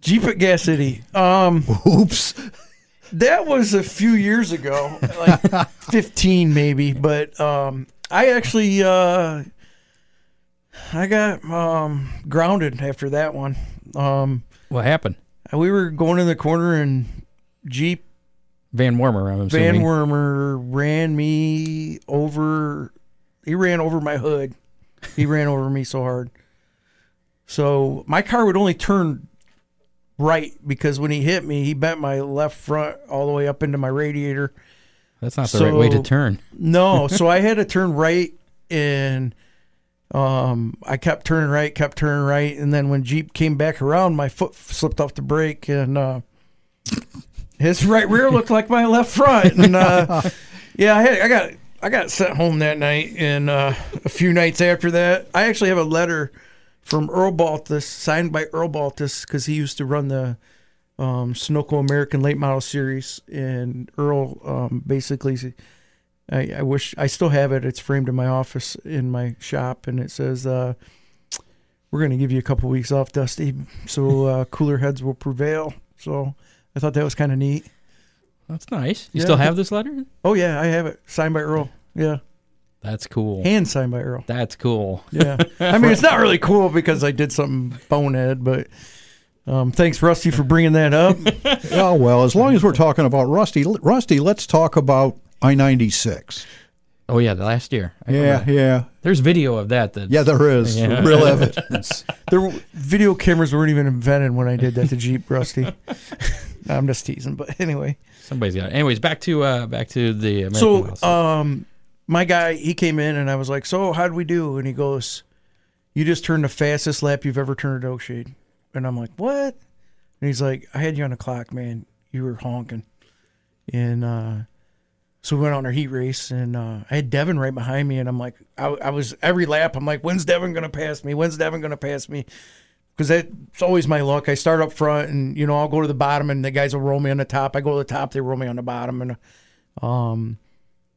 Jeep at Gas City. Um, Oops. That was a few years ago, like 15 maybe, but um, I actually uh, I got um, grounded after that one. Um, What happened? we were going in the corner and Jeep Van Wormer, I'm Van assuming. Wormer ran me over. He ran over my hood. He ran over me so hard. So my car would only turn right because when he hit me, he bent my left front all the way up into my radiator. That's not the right way to turn. No, so I had to turn right and um I kept turning right, kept turning right, and then when Jeep came back around, my foot slipped off the brake and uh his right rear looked like my left front. And uh yeah, I had I got I got sent home that night and uh a few nights after that. I actually have a letter from Earl Baltes, signed by Earl Baltes, because he used to run the um, Sunoco American Late Model Series, and Earl um, basically I, I wish I still have it. It's framed in my office in my shop, and it says, uh, "We're going to give you a couple weeks off, Dusty, so uh, cooler heads will prevail." So I thought that was kind of neat. That's nice. You Yeah. still have this letter? Oh yeah, I have it signed by Earl. Yeah, That's cool. hand signed by Earl. That's cool. Yeah, I mean it's not really cool because I did something bonehead, but um, thanks Rusty for bringing that up. Oh well, as long as we're talking about Rusty, Rusty, let's talk about I ninety six. Oh yeah, the last year. I Yeah, remember. yeah, There's video of that. That yeah. There is Yeah. real evidence. There, were- video cameras weren't even invented when I did that to Jeep, Rusty. I'm just teasing, but anyway. somebody's got. It. Anyways, back to uh, back to the American so Model. um my guy he came in and i was like so how'd we do? And he goes you just turned the fastest lap you've ever turned at oakshade and i'm like what? And he's like i had you on the clock man. You were honking. And uh so we went on our heat race and uh, I had Devin right behind me and I'm like I, I was every lap I'm like when's Devin gonna pass me? When's Devin gonna pass me? Because that's always my luck. I start up front and you know I'll go to the bottom and the guys will roll me on the top. I go to the top they roll me on the bottom and um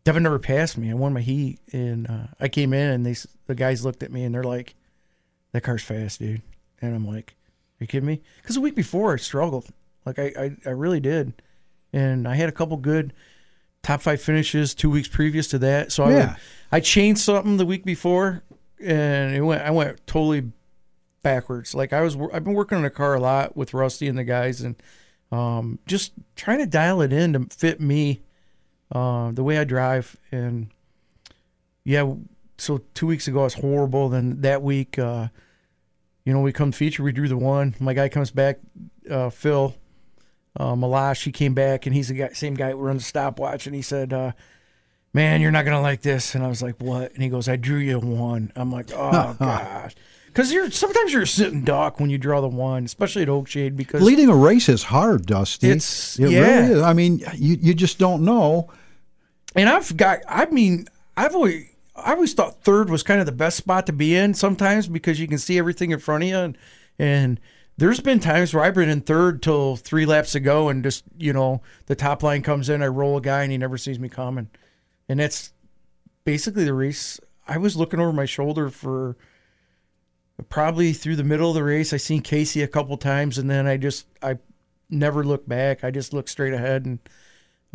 Devin never passed me. I won my heat, and uh, I came in, and they the guys looked at me, and they're like, "That car's fast, dude." And I'm like, "Are you kidding me?" Because the week before I struggled, like I, I I really did, and I had a couple good top five finishes two weeks previous to that. So I Yeah. I changed something the week before, and it went I went totally backwards. Like I was I've been working on the car a lot with Rusty and the guys, and um, just trying to dial it in to fit me uh, the way I drive. And yeah, so two weeks ago I was horrible. Then that week, uh, you know, we come feature, we drew the one. My guy comes back, uh, Phil uh, Malash. He came back, and he's the guy, same guy who runs the stopwatch, and he said. Uh, Man, you're not gonna like this, and I was like, "What?" And he goes, "I drew you a one." I'm like, "Oh gosh," because you're sometimes you're a sitting duck when you draw the one, especially at Oakshade, because Leading a race is hard, Dusty. It's- it yeah. really is. I mean, you you just don't know. And I've got, I mean, I've always, I always thought third was kind of the best spot to be in sometimes because you can see everything in front of you. And, and there's been times where I've been in third till three laps ago and just, you know, the top line comes in, I roll a guy and he never sees me coming. And that's basically the race. I was looking over my shoulder for probably through the middle of the race. I seen Casey a couple times and then I just, I never looked back. I just looked straight ahead and,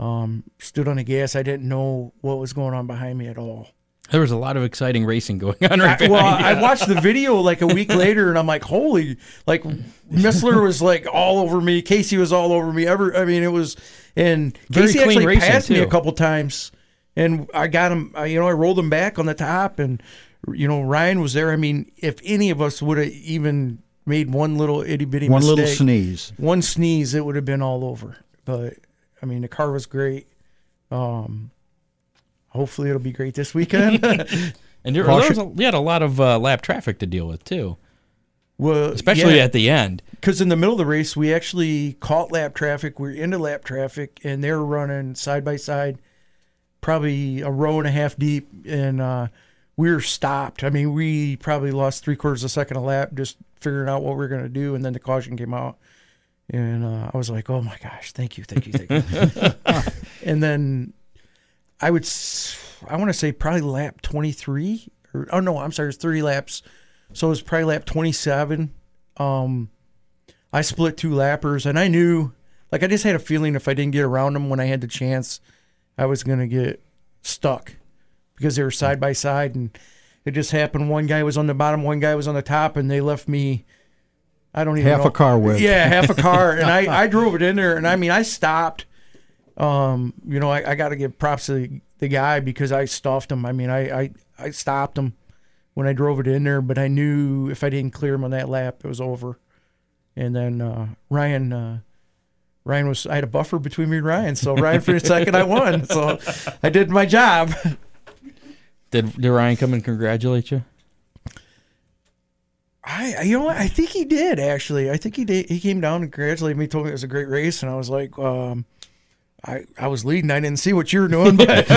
um, stood on the gas. I didn't know what was going on behind me at all. there was a lot of exciting racing going on right I, well, you. I watched the video like a week later, and I'm like, "Holy!" Like Missler was like all over me. Casey was all over me. Ever, I mean, it was, and Very Casey clean actually racing, passed me a couple times, and I got him. I, you know, I rolled him back on the top, and you know, Ryan was there. I mean, if any of us would have even made one little itty bitty One mistake, little sneeze. one sneeze, it would have been all over. But I mean, the car was great. Um, hopefully, it'll be great this weekend. And there, was a, we had a lot of uh, lap traffic to deal with too, Well, especially yeah. at the end. because in the middle of the race we actually caught lap traffic we were into lap traffic and they were running side by side probably a row and a half deep and uh, we were stopped i mean we probably lost three quarters of a second a lap just figuring out what we are going to do and then the caution came out and uh, i was like oh my gosh thank you thank you thank you and then i would, I want to say probably lap 23 or oh no i'm sorry it's 30 laps so it was probably lap 27 um I split two lappers, and I knew, like, I just had a feeling if I didn't get around them when I had the chance, I was gonna get stuck because they were side by side, and it just happened. One guy was on the bottom, one guy was on the top, and they left me. I don't even Half know. a car width. Yeah, half a car, and I I drove it in there, and I mean I stopped. Um, you know, I, I got to give props to the, the guy because I stuffed him. I mean, I, I I stopped him when I drove it in there, but I knew if I didn't clear him on that lap, it was over. And then uh, Ryan, uh, Ryan was I had a buffer between me and Ryan, so Ryan finished second, I won. So I did my job. Did, did Ryan come and congratulate you? I, I- you know what? I think he did actually. I think he did. He came down and congratulated me, told me it was a great race, and I was like, um, I I was leading. I didn't see what you were doing, but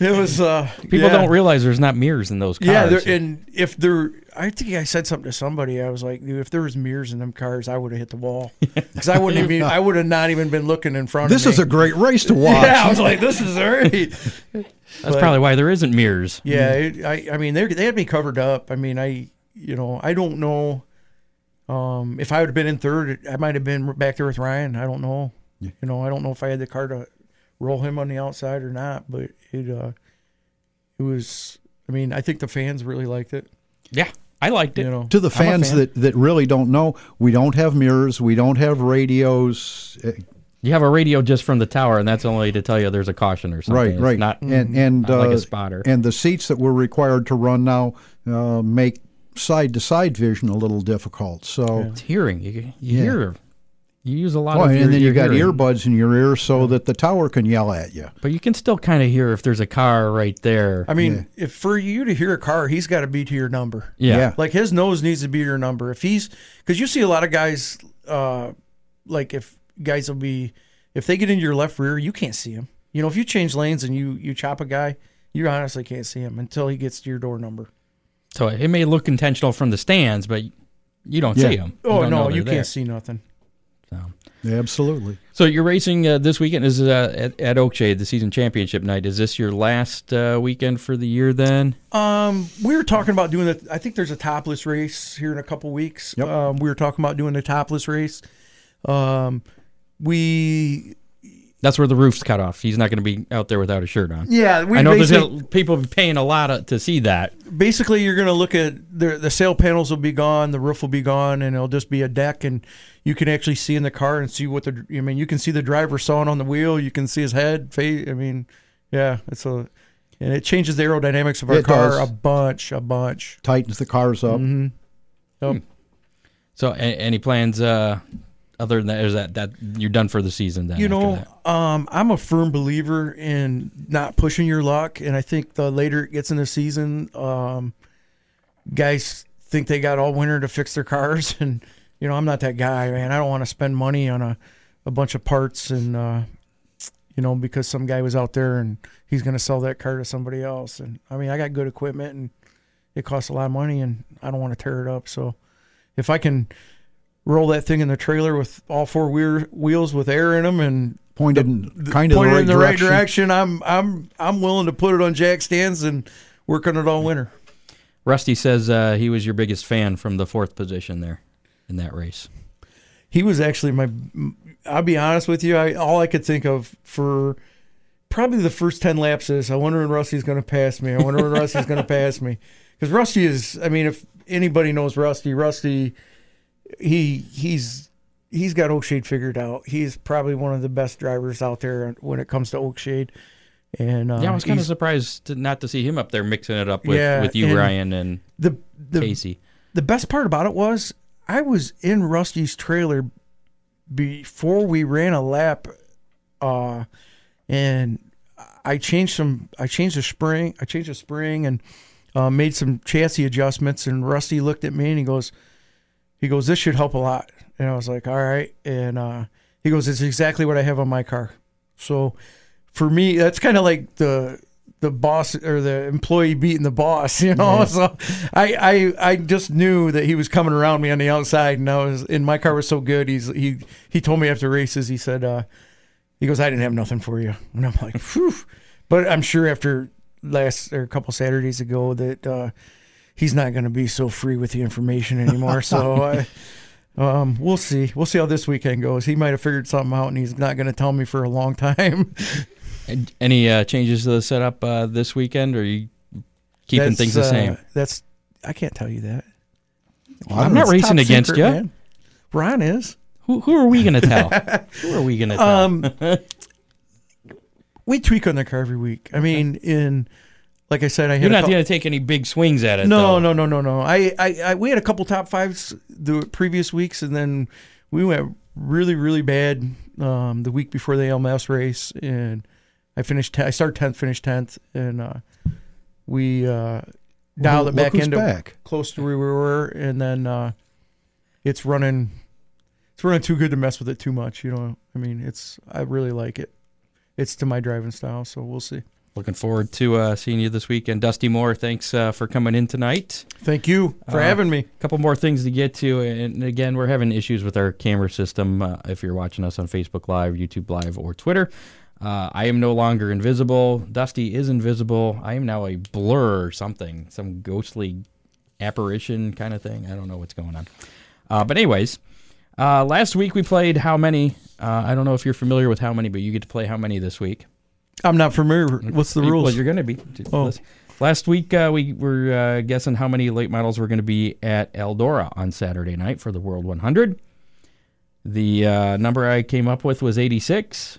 it was. Uh, People yeah. don't realize there's not mirrors in those cars. Yeah, there, and if there, I think I said something to somebody. I was like, dude, if there was mirrors in them cars, I would have hit the wall because I wouldn't even. I would have not even been looking in front This of me. This is a great race to watch. Yeah, I was like, this is great. That's probably why there isn't mirrors. Yeah, it, I I mean they they had me covered up. I mean I you know I don't know um if I would have been in third I might have been back there with Ryan. I don't know. You know I don't know if I had the car to roll him on the outside or not, but it uh it was I mean I think the fans really liked it. Yeah, I liked it. You know To the fans fan. that, that really don't know, we don't have mirrors, we don't have radios. uh, You have a radio just from the tower, and that's only to tell you there's a caution or something. Right, It's right. Not and and not like a uh, spotter. And the seats that we're required to run now uh, make side to side vision a little difficult. So, it's hearing. You, you Yeah. hear. You use a lot Well, of. your, and then you your got hearing. earbuds in your ear so that the tower can yell at you. but you can still kind of hear if there's a car right there. I mean, Yeah. if for you to hear a car, he's got to be to your number. yeah. yeah. Like his nose needs to be your number. If he's because you see a lot of guys, uh, like if guys will be if they get into your left rear, you can't see him. You know, if you change lanes and you you chop a guy, you honestly can't see him until he gets to your door number. So it may look intentional from the stands, but you don't see Yeah. them. Oh no, you can't see nothing. Yeah, Absolutely. So you're racing uh, this weekend is uh, at, at Oakshade, the season championship night. Is this your last uh, weekend for the year? Then Um, we were talking about doing the. I think there's a topless race here in a couple weeks. Yep. Um, we were talking about doing the topless race. Um, we that's where the roof's cut off. He's not going to be out there without a shirt on. yeah we I know there's a, people paying a lot of, to see that. basically you're going to look at the the sail panels will be gone, the roof will be gone, and it'll just be a deck, and you can actually see in the car and see what the. I mean, you can see the driver sawing on the wheel. You can see his head. Face. I mean, yeah, it's a, and it changes the aerodynamics of our It car does. a bunch, a bunch. Tightens the cars up. Mm-hmm. Yep. So a- any plans uh, other than that? Is that that you're done for the season? Then You know, um, I'm a firm believer in not pushing your luck, and I think the later it gets in the season, um, guys think they got all winter to fix their cars, and you know, I'm not that guy, man. I don't want to spend money on a, a bunch of parts, and uh, you know, because some guy was out there and he's going to sell that car to somebody else, and I mean, I got good equipment, and it costs a lot of money, and I don't want to tear it up, so if I can roll that thing in the trailer with all four wheel, wheels with air in them and Pointed in kind of the right in the right direction. direction. I'm I'm I'm willing to put it on jack stands and work on it all winter. Rusty says uh, he was your biggest fan from the fourth position there in that race. He was actually my. I'll be honest with you. I all I could think of for probably the first ten laps is I wonder when Rusty's going to pass me. I wonder when Rusty's going to pass me because Rusty is. I mean, if anybody knows Rusty, Rusty, he he's he's got Oakshade figured out. He's probably one of the best drivers out there when it comes to Oakshade. And uh, yeah, I was kind of surprised to, not to see him up there mixing it up with, Yeah, with you, and Ryan, and the the Casey. the best part about it was I was in Rusty's trailer before we ran a lap, uh, and I changed some. I changed the spring. I changed the spring and uh, made some chassis adjustments. And Rusty looked at me and he goes, he goes, this should help a lot. And I was like, all right. And uh, he goes, it's exactly what I have on my car. So for me, that's kind of like the the boss or the employee beating the boss, you know. So I, I I just knew that he was coming around me on the outside, and I was and my car was so good. He's he he told me after races, he said, uh, he goes, I didn't have nothing for you, and I'm like, Phew. but I'm sure after last or a couple Saturdays ago that uh, he's not going to be so free with the information anymore. so I. Um, we'll see. We'll see how this weekend goes. He might have figured something out, and he's not going to tell me for a long time. Any uh, changes to the setup uh, this weekend, or are you keeping That's, things the uh, same? That's I can't tell you that. I'm not racing against secret, you. man. Ron is. Who, who are we going to tell? who are we going to tell? Um, we tweak on the car every week. I mean, in like I said, I had You're not going to take any big swings at it. no, though. no, no, no, no. I, I, I, we had a couple top fives the previous weeks, and then we went really, really bad um, the week before the LMS race, and I finished. Ten, I started tenth, finished tenth, and uh, we uh, dialed it back into back. close to where we were, and then uh, it's running. It's running too good to mess with it too much. You know, I mean, it's. I really like it. It's to my driving style, so we'll see. Looking forward to uh, seeing you this weekend. Dusty Moore, thanks uh, for coming in tonight. Thank you for Uh, having me. A couple more things to get to, and again, we're having issues with our camera system. Uh, if you're watching us on Facebook Live, YouTube Live, or Twitter, uh, I am no longer invisible. Dusty is invisible. I am now a blur or something, some ghostly apparition kind of thing. I don't know what's going on. Uh, but anyways, uh, last week we played how many? Uh, I don't know if you're familiar with how many, but you get to play how many this week. I'm not familiar. What's the rules? Well, you're going to be. Oh. Last week uh, we were uh, guessing how many late models were going to be at Eldora on Saturday night for the World 100. The uh, number I came up with was 86,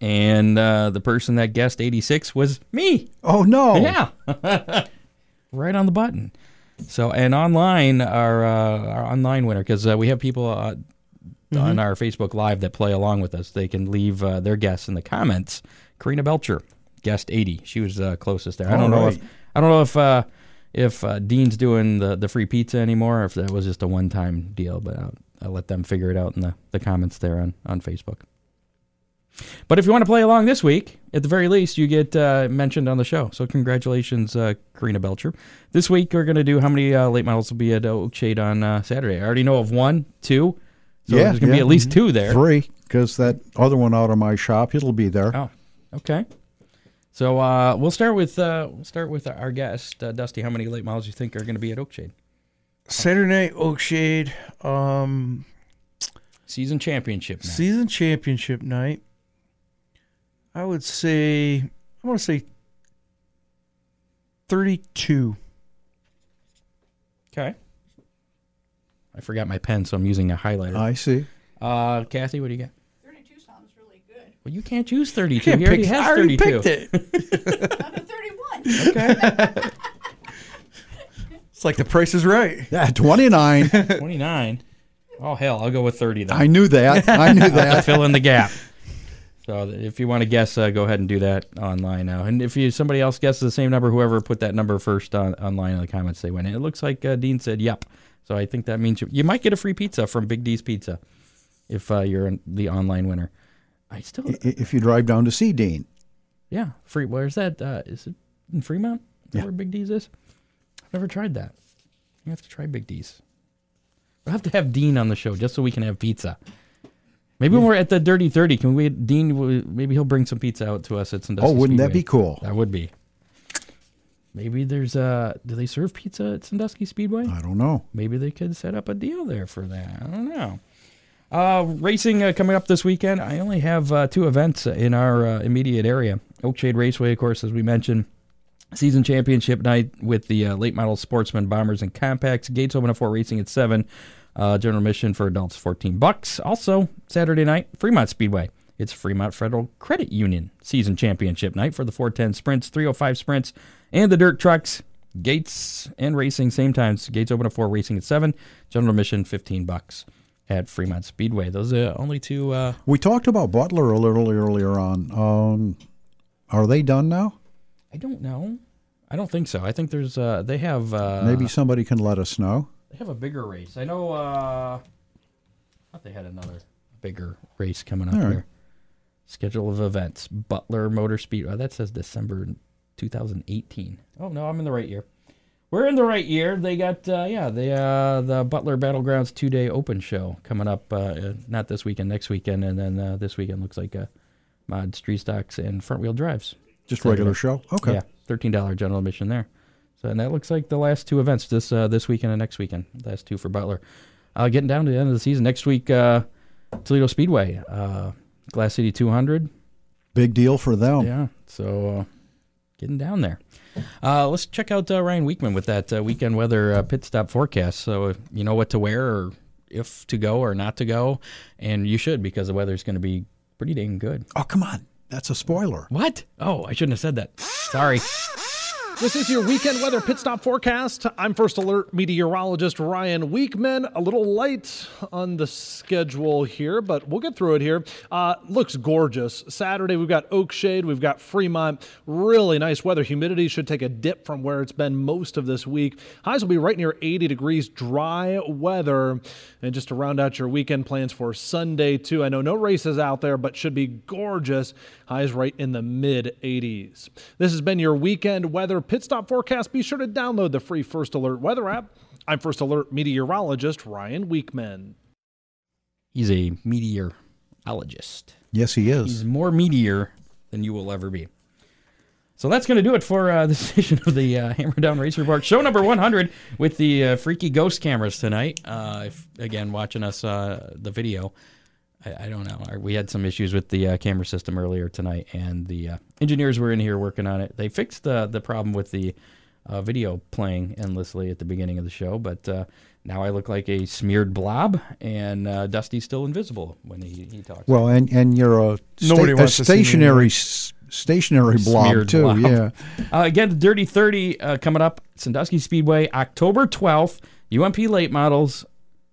and uh, the person that guessed 86 was me. Oh no! Yeah, right on the button. So and online our uh, our online winner because uh, we have people uh, on our Facebook Live that play along with us. They can leave uh, their guess in the comments. Karina Belcher guessed 80. She was uh, closest there. I don't All know right. if I don't know if uh, if uh, Dean's doing the the free pizza anymore, or if that was just a one time deal. But I'll, I'll let them figure it out in the, the comments there on on Facebook. But if you want to play along this week, at the very least, you get uh, mentioned on the show. So congratulations, uh, Karina Belcher. This week we're going to do how many uh, late models will be at Oakshade on uh, Saturday. I already know of one, two. So Yeah, there's going to be at least two there. Three, because that other one out of my shop, it'll be there. Oh, okay. So uh, we'll start with uh, we'll start with our guest, uh, Dusty. How many late models you think are going to be at Oakshade? Saturday night Oakshade, um, Season championship night. season championship night. I would say I want to say thirty-two. Okay. I forgot my pen, so I'm using a highlighter. I see. Uh, Kathy, what do you got? 32 sounds really good. Well, you can't use 32. Can't he already pick- has I already 32. picked it. Down to 31. Okay. It's like the price is right. Yeah, 29. 29. Oh, hell, I'll go with 30 then. I knew that. I knew to that. fill in the gap. So if you want to guess, uh, go ahead and do that online now. And if you somebody else guesses the same number, whoever put that number first on online in the comments, they win. It looks like uh, Dean said, "Yep." So I think that means you, you might get a free pizza from Big D's Pizza if uh, you're an- the online winner. I still, I- If you drive down to see Dean. yeah, free. Where's that? Uh, is it in Fremont? Is that Yeah. where Big D's is? I've never tried that. You have to try Big D's. We'll have to have Dean on the show just so we can have pizza. Maybe when we're at the Dirty Thirty, can we? Dean, maybe he'll bring some pizza out to us at Sandusky. Speedway. Oh, wouldn't that Speedway. be cool? That would be. Maybe there's uh Do they serve pizza at Sandusky Speedway? I don't know. Maybe they could set up a deal there for that. I don't know. Uh, racing uh, coming up this weekend. I only have uh, two events in our uh, immediate area. Oakshade Raceway, of course, as we mentioned. Season championship night with the uh, late model sportsmen, bombers, and compacts. Gates open at four, racing at seven. Uh, general admission for adults, fourteen bucks. Also Saturday night, Fremont Speedway. It's Fremont Federal Credit Union season championship night for the 410 sprints, 305 sprints, and the dirt trucks. Gates and racing same times. Gates open at four, racing at seven. General admission, fifteen bucks at Fremont Speedway. Those are only two. Uh, We talked about Butler a little earlier on. Um, Are they done now? I don't know. I don't think so. I think there's uh, they have uh, Maybe somebody can let us know. they have a bigger race. I know. Uh, I thought they had another bigger race coming up right. here. Schedule of events: Butler Motor Speed. Oh, that says December 2018. Oh no, I'm in the right year. We're in the right year. They got uh, yeah the uh, the Butler Battlegrounds two day open show coming up. Uh, not this weekend, next weekend, and then uh, this weekend looks like uh, mod street stocks and front wheel drives. Just Saturday. regular show. Okay. Yeah, thirteen dollar general admission there. So and that looks like the last two events this uh, this weekend and next weekend. Last two for Butler. Uh, getting down to the end of the season next week. Uh, Toledo Speedway, uh, Glass City 200. Big deal for them. Yeah, so uh, getting down there. Uh, let's check out uh, Ryan Weekman with that uh, weekend weather uh, pit stop forecast. So you know what to wear or if to go or not to go, and you should because the weather's going to be pretty dang good. Oh, come on. That's a spoiler. What? Oh, I shouldn't have said that. Sorry. This is your weekend weather pit stop forecast. I'm First Alert meteorologist Ryan Weekman. A little light on the schedule here, but we'll get through it here. Uh, looks gorgeous. Saturday, we've got Oakshade, we've got Fremont. Really nice weather. Humidity should take a dip from where it's been most of this week. Highs will be right near 80 degrees, dry weather. And just to round out your weekend plans for Sunday, too, I know no races out there, but should be gorgeous. Highs right in the mid 80s. This has been your weekend weather pit stop forecast. Be sure to download the free First Alert weather app. I'm First Alert meteorologist Ryan Weekman. He's a meteorologist. Yes, he is. He's more meteor than you will ever be. So that's going to do it for uh, this edition of the uh, Hammer Down Race Report, show number 100 with the uh, freaky ghost cameras tonight. Uh, if, again, watching us uh, the video, I, I don't know. I- We had some issues with the uh, camera system earlier tonight, and the uh, engineers were in here working on it. They fixed the the problem with the uh, video playing endlessly at the beginning of the show, but uh, now I look like a smeared blob, and uh, Dusty's still invisible when he, he talks. Well, and and you're a, sta- a wants to see me stationary stationary blob Smeared too. blob. Yeah. Uh, again, the Dirty 30 uh, coming up, Sandusky Speedway, October 12th. UMP late models,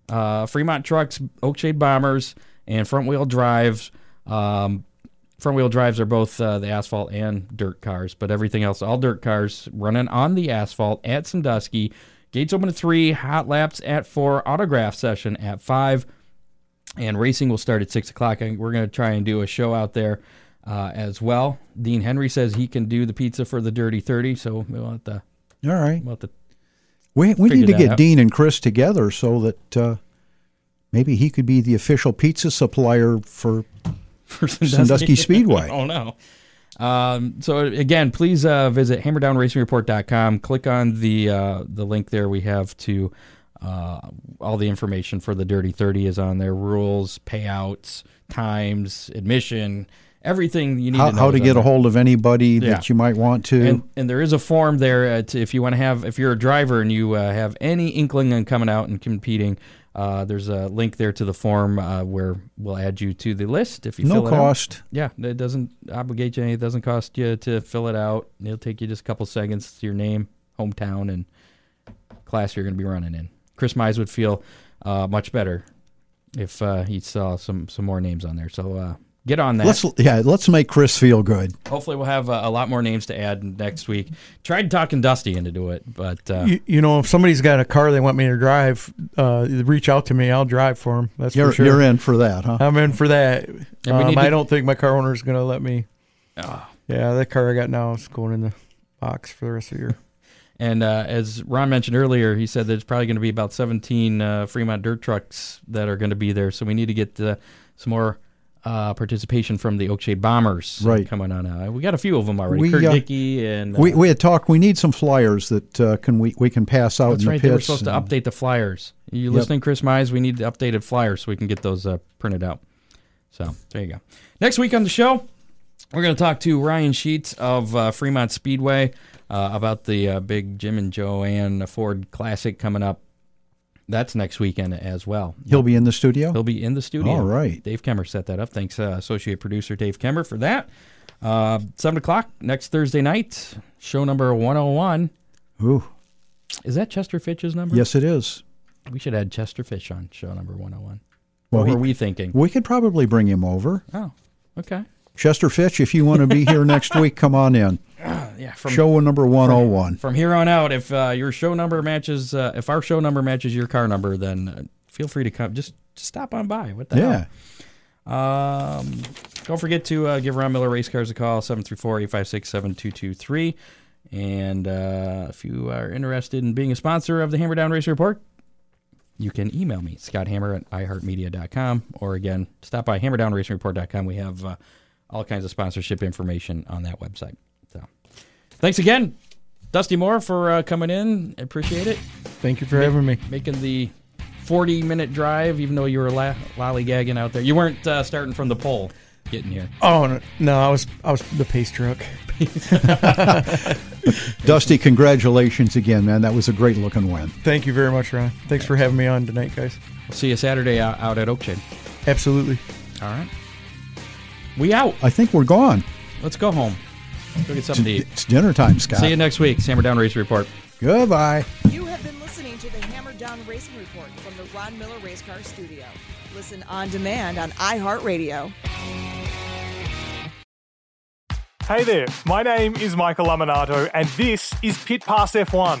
uh, Fremont trucks, Oakshade bombers, and front wheel drives. Um, front wheel drives are both uh, the asphalt and dirt cars, but everything else, all dirt cars running on the asphalt at Sandusky. Gates open at 3, hot laps at 4, autograph session at 5 and racing will start at six o'clock. We're going to try and do a show out there uh, as well. Dean Henry says he can do the pizza for the Dirty Thirty, so we'll have to, All right. we'll have to We we need to get out. Dean and Chris together so that uh, maybe he could be the official pizza supplier for for Sandusky Speedway. oh no. Um, so again, please uh, visit hammerdownracingreport.com. Click on the uh, the link there. We have to uh, all the information for the Dirty Thirty is on there. Rules, payouts, times, admission, everything you need how, to know. how to get a hold of anybody Yeah. that you might want to. And, and there is a form there uh, to, if you want to have, if you're a driver and you uh, have any inkling on coming out and competing, uh, there's a link there to the form uh, where we'll add you to the list if you no fill it out. cost. Yeah, it doesn't obligate you. any- It doesn't cost you to fill it out. It'll take you just a couple seconds. to Your name, hometown, and class you're going to be running in. Chris Mize would feel uh, much better if uh, he saw some some more names on there. So uh, get on that. Let's yeah, let's make Chris feel good. Hopefully, we'll have uh, a lot more names to add next week. Tried talking Dusty into do it, but uh, You, you know, if somebody's got a car they want me to drive, uh, reach out to me. I'll drive for them. That's You're for sure. you're in for that, huh? I'm in for that. Um, need I don't think my car owner is going to let me. Ah. Yeah, that car I got now is going in the box for the rest of the year. and uh, as Ron mentioned earlier, he said there's probably going to be about 17 uh, Fremont dirt trucks that are going to be there. So we need to get uh, some more uh, participation from the Oakshade Bombers Right. coming on. Uh, we got a few of them already. We, Kurt uh, Dickey and uh, we we had talked. We need some flyers that uh, can we we can pass out That's in the right. They were supposed to update the flyers. You Yep. listening, Chris Mize? We need the updated flyers so we can get those uh, printed out. So there you go. Next week on the show, we're going to talk to Ryan Sheets of uh, Fremont Speedway uh, about the uh, big Jim and Joanne Ford Classic coming up. That's next weekend as well. He'll be in the studio. He'll be in the studio. All right. Dave Kemmer set that up. Thanks, uh, associate producer Dave Kemmer, for that. Uh, 7 o'clock next Thursday night, show number 101. Ooh, Is that Chester Fitch's number? yes, it is. We should add Chester Fitch on show number 101. Well, what he- were we thinking? We could probably bring him over. Oh, okay. Chester Fitch, if you want to be here next week, come on in. Yeah, from Show number 101. from here on out, if uh, your show number matches, uh, if our show number matches your car number, then uh, feel free to come. Just, just stop on by. What the Yeah. hell? Um, don't forget to uh, give Ron Miller Race Cars a call 734-856-7223. And uh, if you are interested in being a sponsor of the Hammer Down Race Report, you can email me, scotthammer at iheartmedia.com. Or again, stop by hammerdownracingreport.com. We have uh, all kinds of sponsorship information on that website. So thanks again, Dusty Moore, for uh, coming in. I appreciate it. Thank you for having me. Making the 40 minute drive, even though you were la- lollygagging out there. You weren't uh, starting from the pole getting here. Oh no, no, I was I was the pace truck. Dusty, congratulations again, man. That was a great looking win. Thank you very much, Ron. Thanks for having me on tonight, guys. We'll see you Saturday out, out at Oakshade. Absolutely. All right. We out. I think we're gone. Let's go home. Go get something to eat. It's dinner time, Scott. See you next week. Hammer Down Race Report. Goodbye. You have been listening to the Hammer Down Racing Report from the Ron Miller Race Car Studio. Listen on demand on iHeartRadio. Hey there, my name is Michael Laminato, and this is Pit Pass F1,